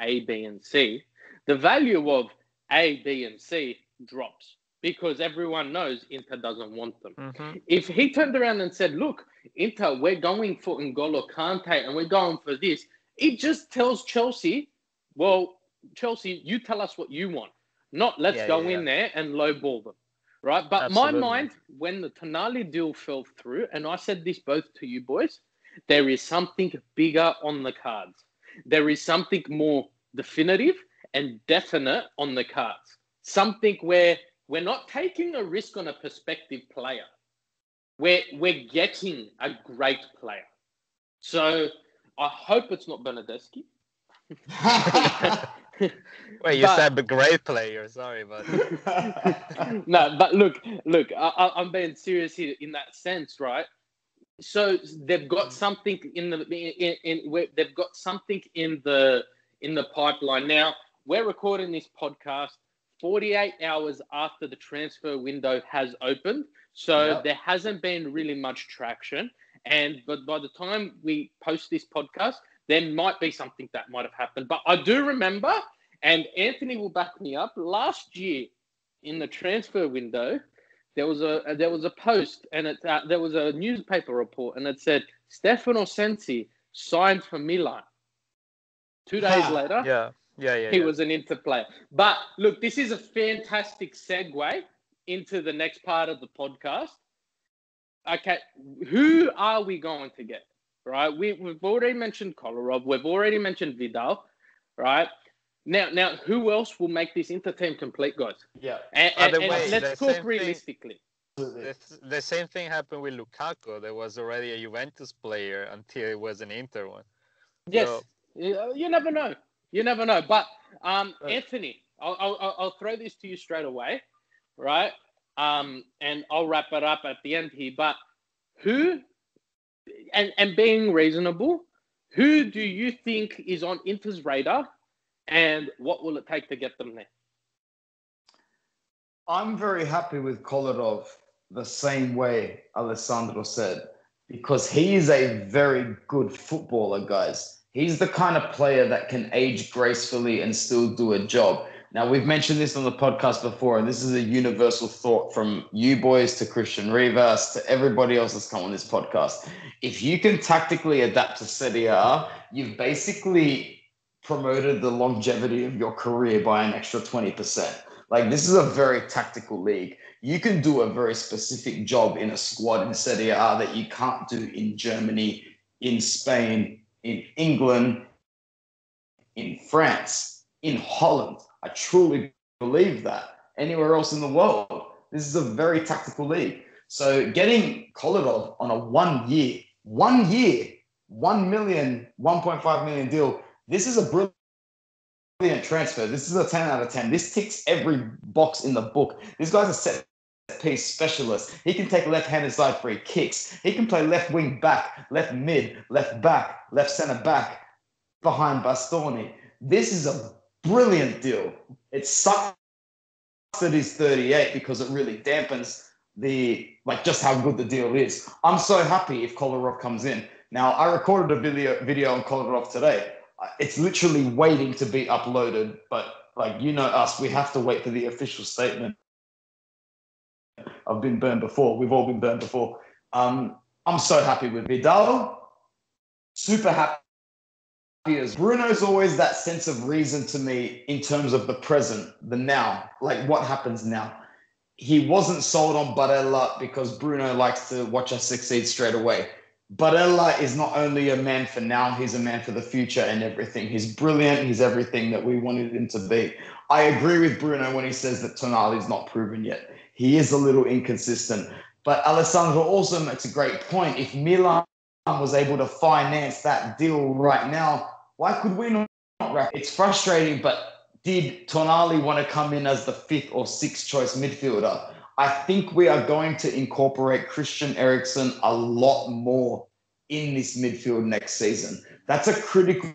A, B, and C," the value of A, B, and C drops because everyone knows Inter doesn't want them. Mhm. If he turned around and said, "Look, Inter, we're going for N'Golo Kante and we're going for this," it just tells Chelsea, "Well, Chelsea, you tell us what you want, not let's Yeah, go yeah, in there and lowball them." Right, but my mind when the Tonali deal fell through, and I said this both to you boys, there is something bigger on the cards. There is something more definitive and definite on the cards. Something where we're not taking a risk on a prospective player. We're, we're getting a great player. So I hope it's not Bernadeschi. Wait, you But- said the great player. Sorry, but no, but look, look, I, I'm being serious here in that sense, right? So they've got mm. something in the in, in where they've got something in the in the pipeline. Now we're recording this podcast 48 hours after the transfer window has opened, so Yep. there hasn't been really much traction. And but by the time we post this podcast, there might be something that might have happened. But I do remember, and Anthony will back me up. Last year, in the transfer window, there was a there was a post and it uh, there was a newspaper report and it said Stefano Sensi signed for Milan. Two days Ha. later, yeah, yeah, yeah. he yeah. was an Inter player. But look, this is a fantastic segue into the next part of the podcast. Okay, who are we going to get? Right, we, we've already mentioned Kolarov. We've already mentioned Vidal. Right now, now who else will make this Inter team complete, guys? yeah. And, and, the and way, let's the talk same thing- realistically. The, the same thing happened with Lukaku. There was already a Juventus player until it was an Inter one. Yes, So- you, you never know. You never know. But um, Right. Anthony, I'll, I'll, I'll- I'll throw this to you straight away, right? Um, and I'll wrap it up at the end here. But who, and and being reasonable, who do you think is on Inter's radar, and what will it take to get them there? I'm very happy with Kolarov the same way Alessandro said, because he is a very good footballer, guys. He's the kind of player that can age gracefully and still do a job. Now, we've mentioned this on the podcast before, and this is a universal thought from you boys to Christian Rivas to everybody else that's come on this podcast. If you can tactically adapt to Serie you've basically promoted the longevity of your career by an extra 20%. Like this is a very tactical league. You can do a very specific job in a squad in Serie A that you can't do in Germany, in Spain, in England, in France, in Holland. I truly believe that. Anywhere else in the world, this is a very tactical league. So getting Kolarov on a one year, one year, 1 million, 1.5 million deal, this is a brilliant transfer. This is a 10 out of 10. This ticks every box in the book. This guy's a set piece specialist. He can take left handed side free kicks. He can play left wing back, left mid, left back, left center back behind Bastoni. This is a brilliant deal. It sucks that he's 38 because it really dampens the like just how good the deal is. I'm so happy if Kolarov comes in. Now I recorded a video video on Kolarov today it's literally waiting to be uploaded. But like you know us, we have to wait for the official statement. I've been burned before. We've all been burned before. Um, I'm so happy with Vidal. Super happy. As Bruno's always that sense of reason to me in terms of the present, the now, like what happens now. he wasn't sold on Barella because Bruno likes to watch us succeed straight away. Barella is not only a man for now, he's a man for the future and everything. He's brilliant. He's everything that we wanted him to be. I agree with Bruno when he says that Tonali's not proven yet. He is a little inconsistent. But Alessandro also makes a great point. If Milan was able to finance that deal right now, why could we not? It's frustrating, but did Tonali want to come in as the fifth or sixth choice midfielder? I think we are going to incorporate Christian Eriksen a lot more in this midfield next season. That's a critical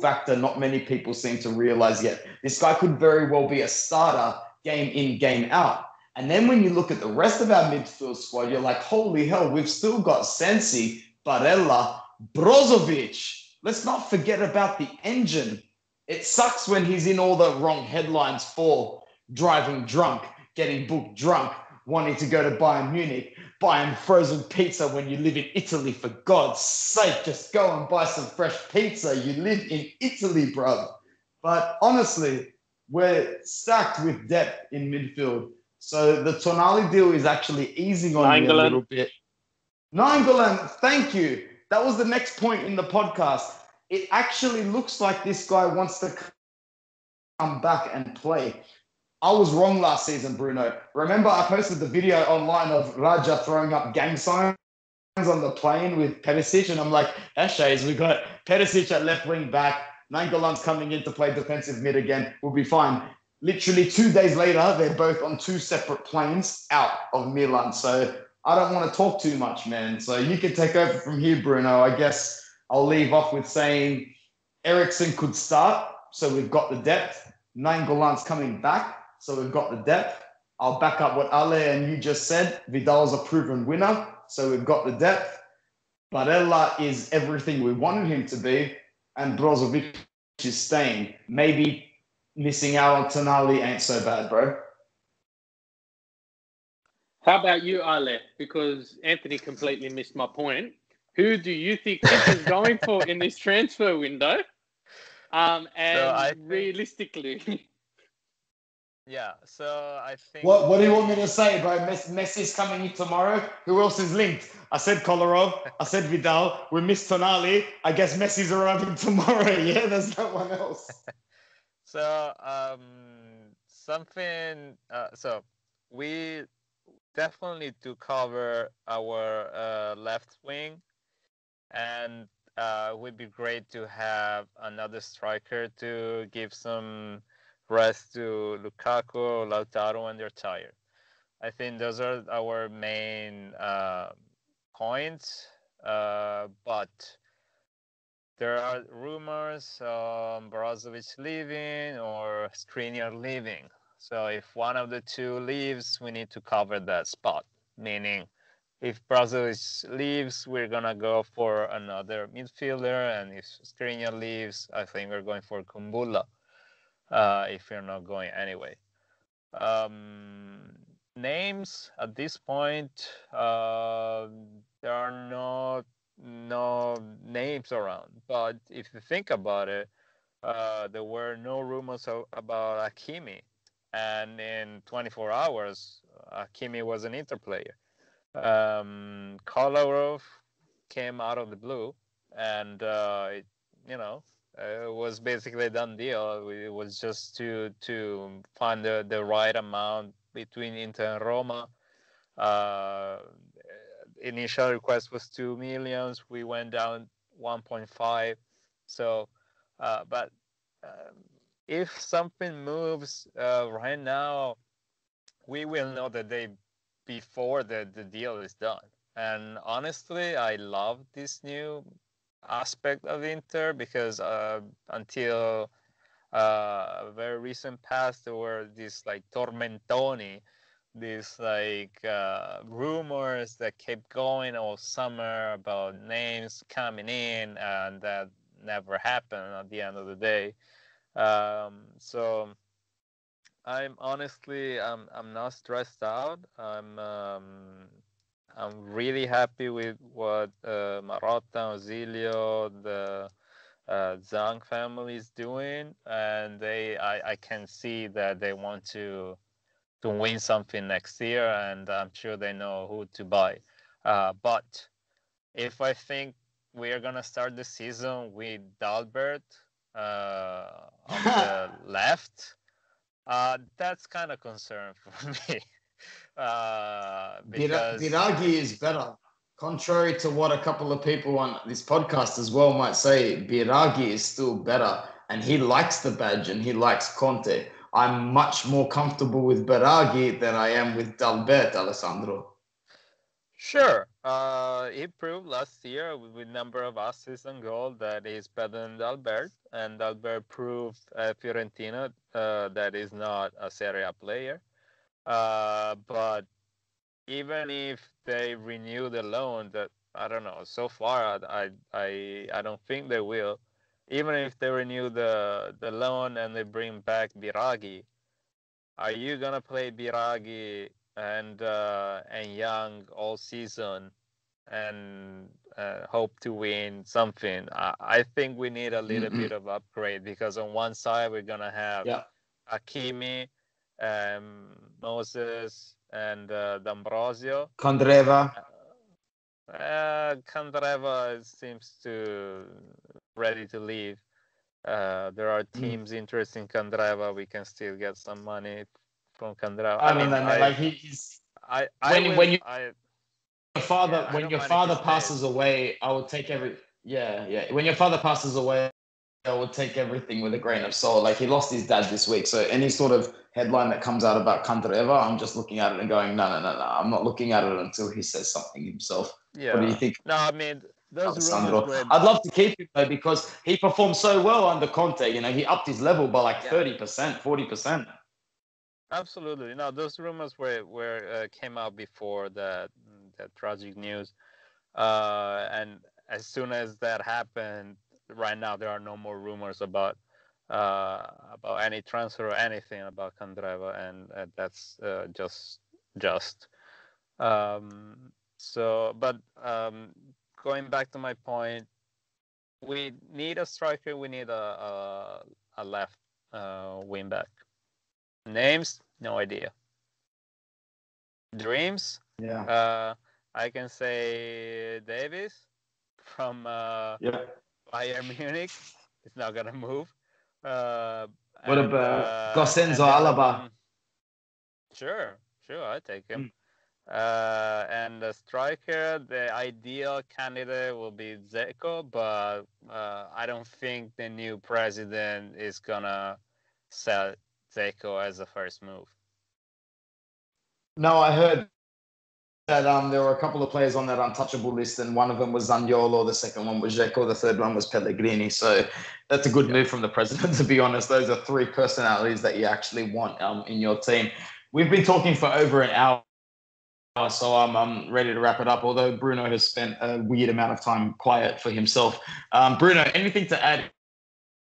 factor not many people seem to realize yet. This guy could very well be a starter game in, game out. And then when you look at the rest of our midfield squad, you're like, holy hell, we've still got Sensi, Barella, Brozovic. Let's not forget about the engine. It sucks when he's in all the wrong headlines for driving drunk getting booked drunk, wanting to go to Bayern Munich, buying frozen pizza when you live in Italy. For God's sake, just go and buy some fresh pizza. You live in Italy, bro. But honestly, we're stacked with depth in midfield. So the Tonali deal is actually easing on me a little bit. Nainggolan, thank you. That was the next point in the podcast. It actually looks like this guy wants to come back and play. I was wrong last season, Bruno. Remember, I posted the video online of Radja throwing up gang signs on the plane with Perisic, and I'm like, Ashays, we got Perisic at left wing back. Nainggolan's coming in to play defensive mid again. We'll be fine. Literally two days later, they're both on two separate planes out of Milan. So I don't want to talk too much, man. So you can take over from here, Bruno. I guess I'll leave off with saying Eriksen could start. So we've got the depth. Nainggolan's coming back. So we've got the depth. I'll back up what Ale and you just said. Vidal's a proven winner. So we've got the depth. Barella is everything we wanted him to be. And Brozovic is staying. Maybe missing out on Tonali ain't so bad, bro. How about you, Ale? Because Anthony completely missed my point. Who do you think this is going for in this transfer window? Um, and so think... realistically, Yeah, so I think. What What do you want me to say, bro? Messi's coming in tomorrow. Who else is linked? I said Kolarov. I said Vidal. We missed Tonali. I guess Messi's arriving tomorrow. Yeah, there's no one else. so um, something. Uh, so we definitely to cover our uh, left wing, and uh, it would be great to have another striker to give some rest to Lukaku, Lautaro and they're tired. I think those are our main uh, points. Uh, but there are rumors um, Brozovic leaving or Skriniar leaving. So if one of the two leaves, we need to cover that spot. Meaning, if Brozovic leaves, we're gonna go for another midfielder, and if Skriniar leaves, I think we're going for Kumbulla uh, if you're not going anyway. Um, names at this point, uh, there are no no names around. But if you think about it, uh, there were no rumors about Hakimi, and in 24 hours, Hakimi was an Inter player. Um, Kolarov came out of the blue, and uh, it, you know it was basically a done deal. It was just to to find the, the right amount between Inter and Roma. Uh, initial request was two millions. We went down 1.5. So, uh, but um, if something moves uh, right now, we will know the day before the, the deal is done. And honestly, I love this new aspect of Inter because uh, until uh, very recent past there were these like tormentoni, these like uh, rumors that kept going all summer about names coming in and that never happened at the end of the day. Um, so I'm honestly I'm I'm not stressed out. I'm um, I'm really happy with what uh, Marotta, Ausilio, the uh, Zhang family is doing, and they I, I can see that they want to to win something next year, and I'm sure they know who to buy. Uh, but if I think we are gonna start the season with Dalbert on the left, uh, that's kind of concern for me. Uh, because Biraghi is better. Contrary to what a couple of people on this podcast as well might say, Biraghi is still better and he likes the badge and he likes Conte. I'm much more comfortable with Biraghi than I am with Dalbert, Alessandro. Sure. Uh, he proved last year with number of assists and goals that he's better than Dalbert, and Dalbert proved at Fiorentina uh, that he's not a Serie A player. Uh, but even if they renew the loan, that I don't know. So far, I I I don't think they will. Even if they renew the the loan and they bring back Biraghi, are you gonna play Biraghi and uh, and Young all season and uh, hope to win something? I, I think we need a little mm-hmm. bit of upgrade because on one side we're gonna have yeah. Hakimi um, Moses and uh, D'Ambrosio. Candreva. Uh, Candreva seems to ready to leave. Uh, there are hmm. teams mm. interested in Candreva. We can still get some money I, I mean, I, like he's. I, I when, will, when you I, your father yeah, when your father passes away, I will take every yeah yeah. When your father passes away, I would take everything with a grain of salt. Like he lost his dad this week, so any sort of headline that comes out about Candreva, I'm just looking at it and going, no, no, no, no. I'm not looking at it until he says something himself. Yeah. What do you think? No, I mean, those rumors I'd love to keep him though because he performed so well under Conte. You know, he upped his level by like thirty percent, forty percent. Absolutely. No, those rumors were were uh, came out before that that tragic news, uh, and as soon as that happened, right now there are no more rumors about uh, about any transfer or anything about Candreva, and that's uh, just just. Um, so, but um, going back to my point, we need a striker. We need a a, a left uh, wing back. Names, no idea. Dreams, yeah. Uh, I can say Davies from uh, yeah. Bayern Munich. It's not gonna move. Uh, what and, about uh, Gosens or Alaba? Sure, sure, I take him. Mm. Uh, and the striker, the ideal candidate will be Dzeko, but uh, I don't think the new president is gonna sell Dzeko as a first move. No, I heard that um, there were a couple of players on that untouchable list, and one of them was Zaniolo, the second one was Dzeko, the third one was Pellegrini. So that's a good move from the president, to be honest. Those are three personalities that you actually want um, in your team. We've been talking for over an hour, so I'm, I'm ready to wrap it up. Although Bruno has spent a weird amount of time quiet for himself. Um, Bruno, anything to add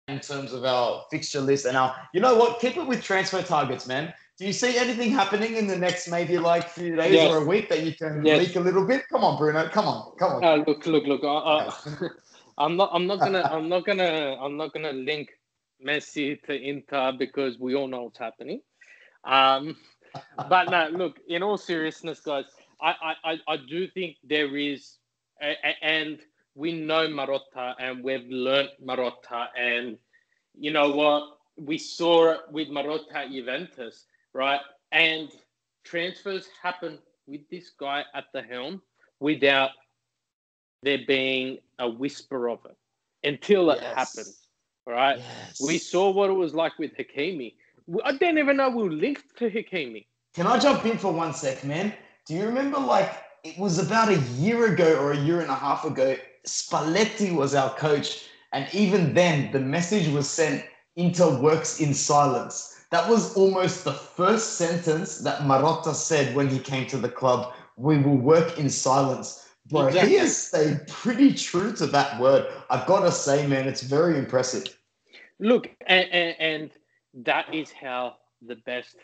in terms of our fixture list and our, you know what? Keep it with transfer targets, man. Do you see anything happening in the next maybe like few days yes. or a week that you can yes. leak a little bit? Come on, Bruno. Come on. Come on. Uh, look, look, look. Uh, I'm not. I'm not gonna. I'm not gonna. I'm not gonna link Messi to Inter because we all know what's happening. Um, but no, look. In all seriousness, guys, I, I, I do think there is, and we know Marotta, and we've learned Marotta, and you know what we saw it with Marotta Juventus right? And transfers happen with this guy at the helm without there being a whisper of it until it yes. happens, right? Yes. We saw what it was like with Hakimi. I didn't even know we were linked to Hakimi. Can I jump in for one sec, man? Do you remember, like, it was about a year ago or a year and a half ago, Spalletti was our coach. And even then, the message was sent Inter works in silence. That was almost the first sentence that Marotta said when he came to the club. We will work in silence. Bro, exactly. he has stayed pretty true to that word. I've got to say, man, it's very impressive. Look, and, and, and that is how the best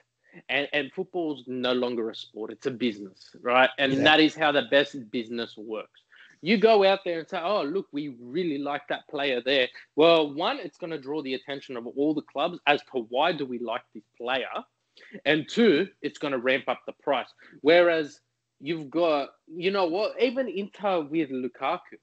and, and football's no longer a sport it's a business right and yeah. that is how the best business works you go out there and say, oh, look, we really like that player there. Well, one, it's going to draw the attention of all the clubs as to why do we like this player. and two, it's going to ramp up the price. Whereas you've got, you know what, even Inter with Lukaku,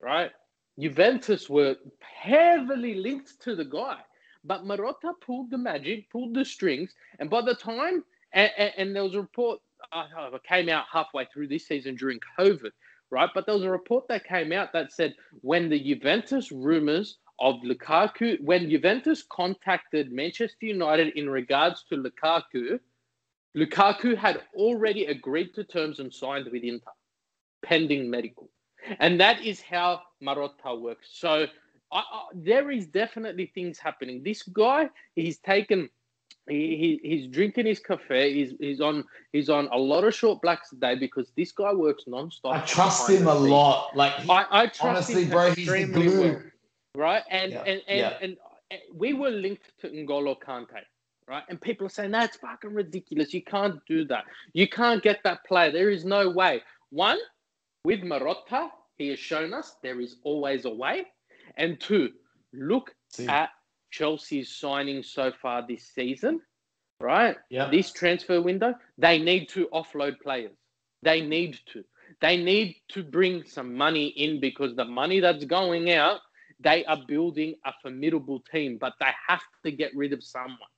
right? Juventus were heavily linked to the guy, but Marotta pulled the magic, pulled the strings, and by the time, and, and, and there was a report uh, came out halfway through this season during COVID, right? But there was a report that came out that said when the Juventus rumors of Lukaku, when Juventus contacted Manchester United in regards to Lukaku, Lukaku had already agreed to terms and signed with Inter, pending medical. And that is how Marotta works. So I, I, there is definitely things happening. This guy, he's taken, he, he, he's drinking his cafe. He's, he's on he's on a lot of short blacks a day because this guy works nonstop. I trust him a lot. Like he, I, I trust honestly, him bro, he's the glue. well, right? And Yeah, and and, yeah. and and we were linked to N'Golo Kante, right? And people are saying that's fucking ridiculous. You can't do that. You can't get that player. There is no way. One, with Marotta, he has shown us there is always a way. And two, look See. at Chelsea's signing so far this season, right? Yeah. This transfer window, they need to offload players. They need to. They need to bring some money in because the money that's going out, they are building a formidable team, but they have to get rid of someone,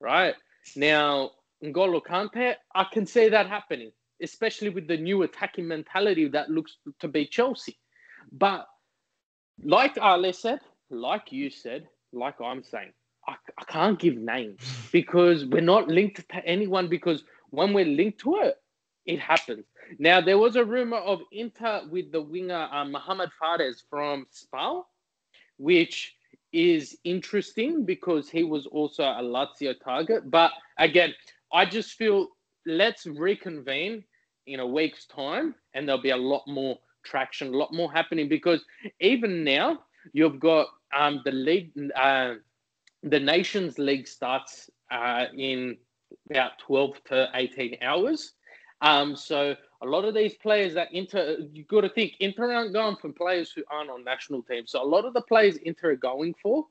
right? Now, N'Golo Kante, I can see that happening, especially with the new attacking mentality that looks to be Chelsea. But like Ale said, like you said, like I'm saying, I, I can't give names because we're not linked to anyone because when we're linked to it, it happens. Now, there was a rumor of Inter with the winger uh, Mohamed Fares from Spal, which is interesting because he was also a Lazio target. But again, I just feel let's reconvene in a week's time and there'll be a lot more traction, a lot more happening because even now you've got um, the league, uh, the Nations League starts uh, in about 12 to 18 hours. Um, so a lot of these players that Inter, you've got to think Inter aren't going for players who aren't on national teams. So a lot of the players Inter are going for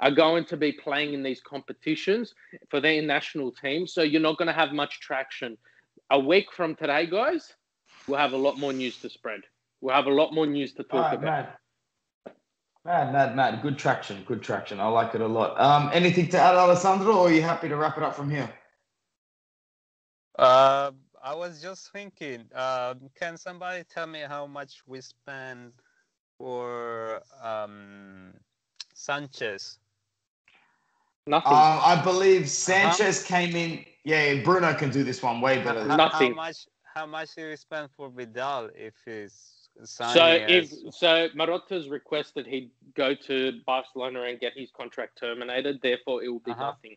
are going to be playing in these competitions for their national teams. So you're not going to have much traction. A week from today, guys, we'll have a lot more news to spread. We'll have a lot more news to talk about. mad. Mad, mad, mad. Good traction. Good traction. I like it a lot. Um, anything to add, Alessandro, or are you happy to wrap it up from here? Uh, I was just thinking, um, can somebody tell me how much we spend for um, Sanchez? Nothing. Um, I believe Sanchez came in. Yeah, Bruno can do this one way better. How- than how, Nothing. How much? How much do we spend for Vidal if he's so signing if as- so, Marotta's requested he go to Barcelona and get his contract terminated. Therefore, it will be Uh-huh. nothing.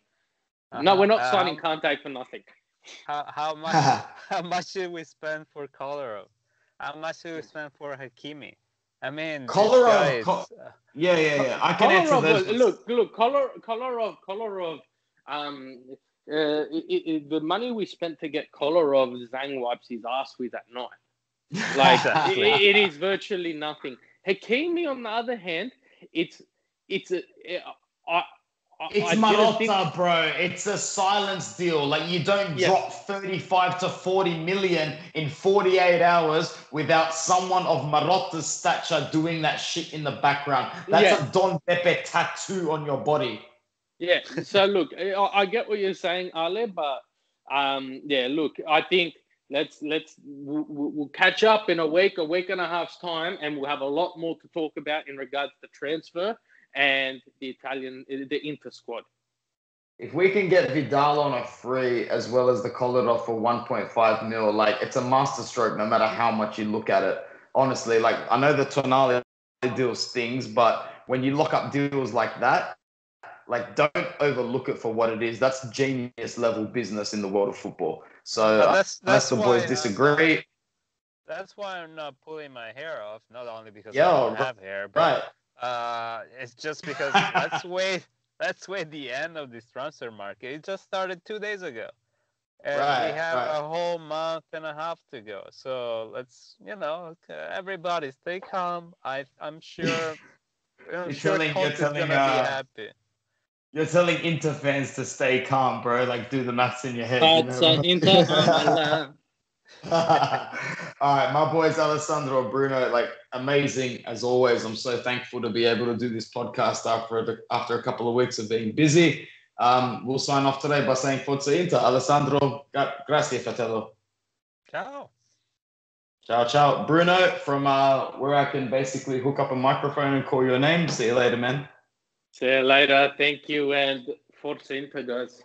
No, Uh-huh, we're not uh, signing how- Kante for nothing. How how much how much should we spend for Kolarov? How much should we spend for Hakimi? I mean, this Kolarov guy is, co- uh, yeah, yeah, yeah. I can answer Kolarov, those. was- look, look, Kolar, Kolarov, Kolarov. Um, uh, it, it, the money we spent to get Kolarov, Zhang wipes his ass with at night. Like Exactly. it, it is virtually nothing. Hakimi, on the other hand, it's it's a I, I, It's didn't think- Marotta, bro. It's a silence deal. Like you don't Yeah. drop 35 to 40 million in 48 hours without someone of Marotta's stature doing that shit in the background. That's Yeah. a Don Pepe tattoo on your body. Yeah. So look, I, I get what you're saying, Ale, but um, yeah, look, I think let's let's we'll, we'll catch up in a week, a week and a half's time, and we'll have a lot more to talk about in regards to transfer and the Italian, the Inter squad. If we can get Vidal on a free as well as the Kolarov for 1.5 mil, like it's a masterstroke no matter how much you look at it. Honestly, like I know the Tonali deal stings, but when you lock up deals like that, like don't overlook it for what it is. That's genius level business in the world of football. So But uh, that's- unless the boys uh, disagree, that's why I'm not pulling my hair off. Not only because Yo, I don't bro- have hair, but right? uh, it's just because let's wait. Let's wait the end of this transfer market. It just started two days ago, and Right, we have right. a whole month and a half to go. So let's, you know, uh, everybody stay calm. I, I'm sure. I'm You're sure telling- Coach you're telling, uh, be happy. You're telling Inter fans to stay calm, bro. Like do the maths in your head. you know? Inter, um, All right, my boys Alessandro Bruno, like amazing as always. I'm so thankful to be able to do this podcast after after a couple of weeks of being busy. Um, we'll sign off today by saying Forza Inter. Alessandro, gra- grazie fratello. Ciao. Ciao, ciao. Bruno, from uh, where I can basically hook up a microphone and call your name. See you later, man. See you later. Thank you and Forza Inter, guys.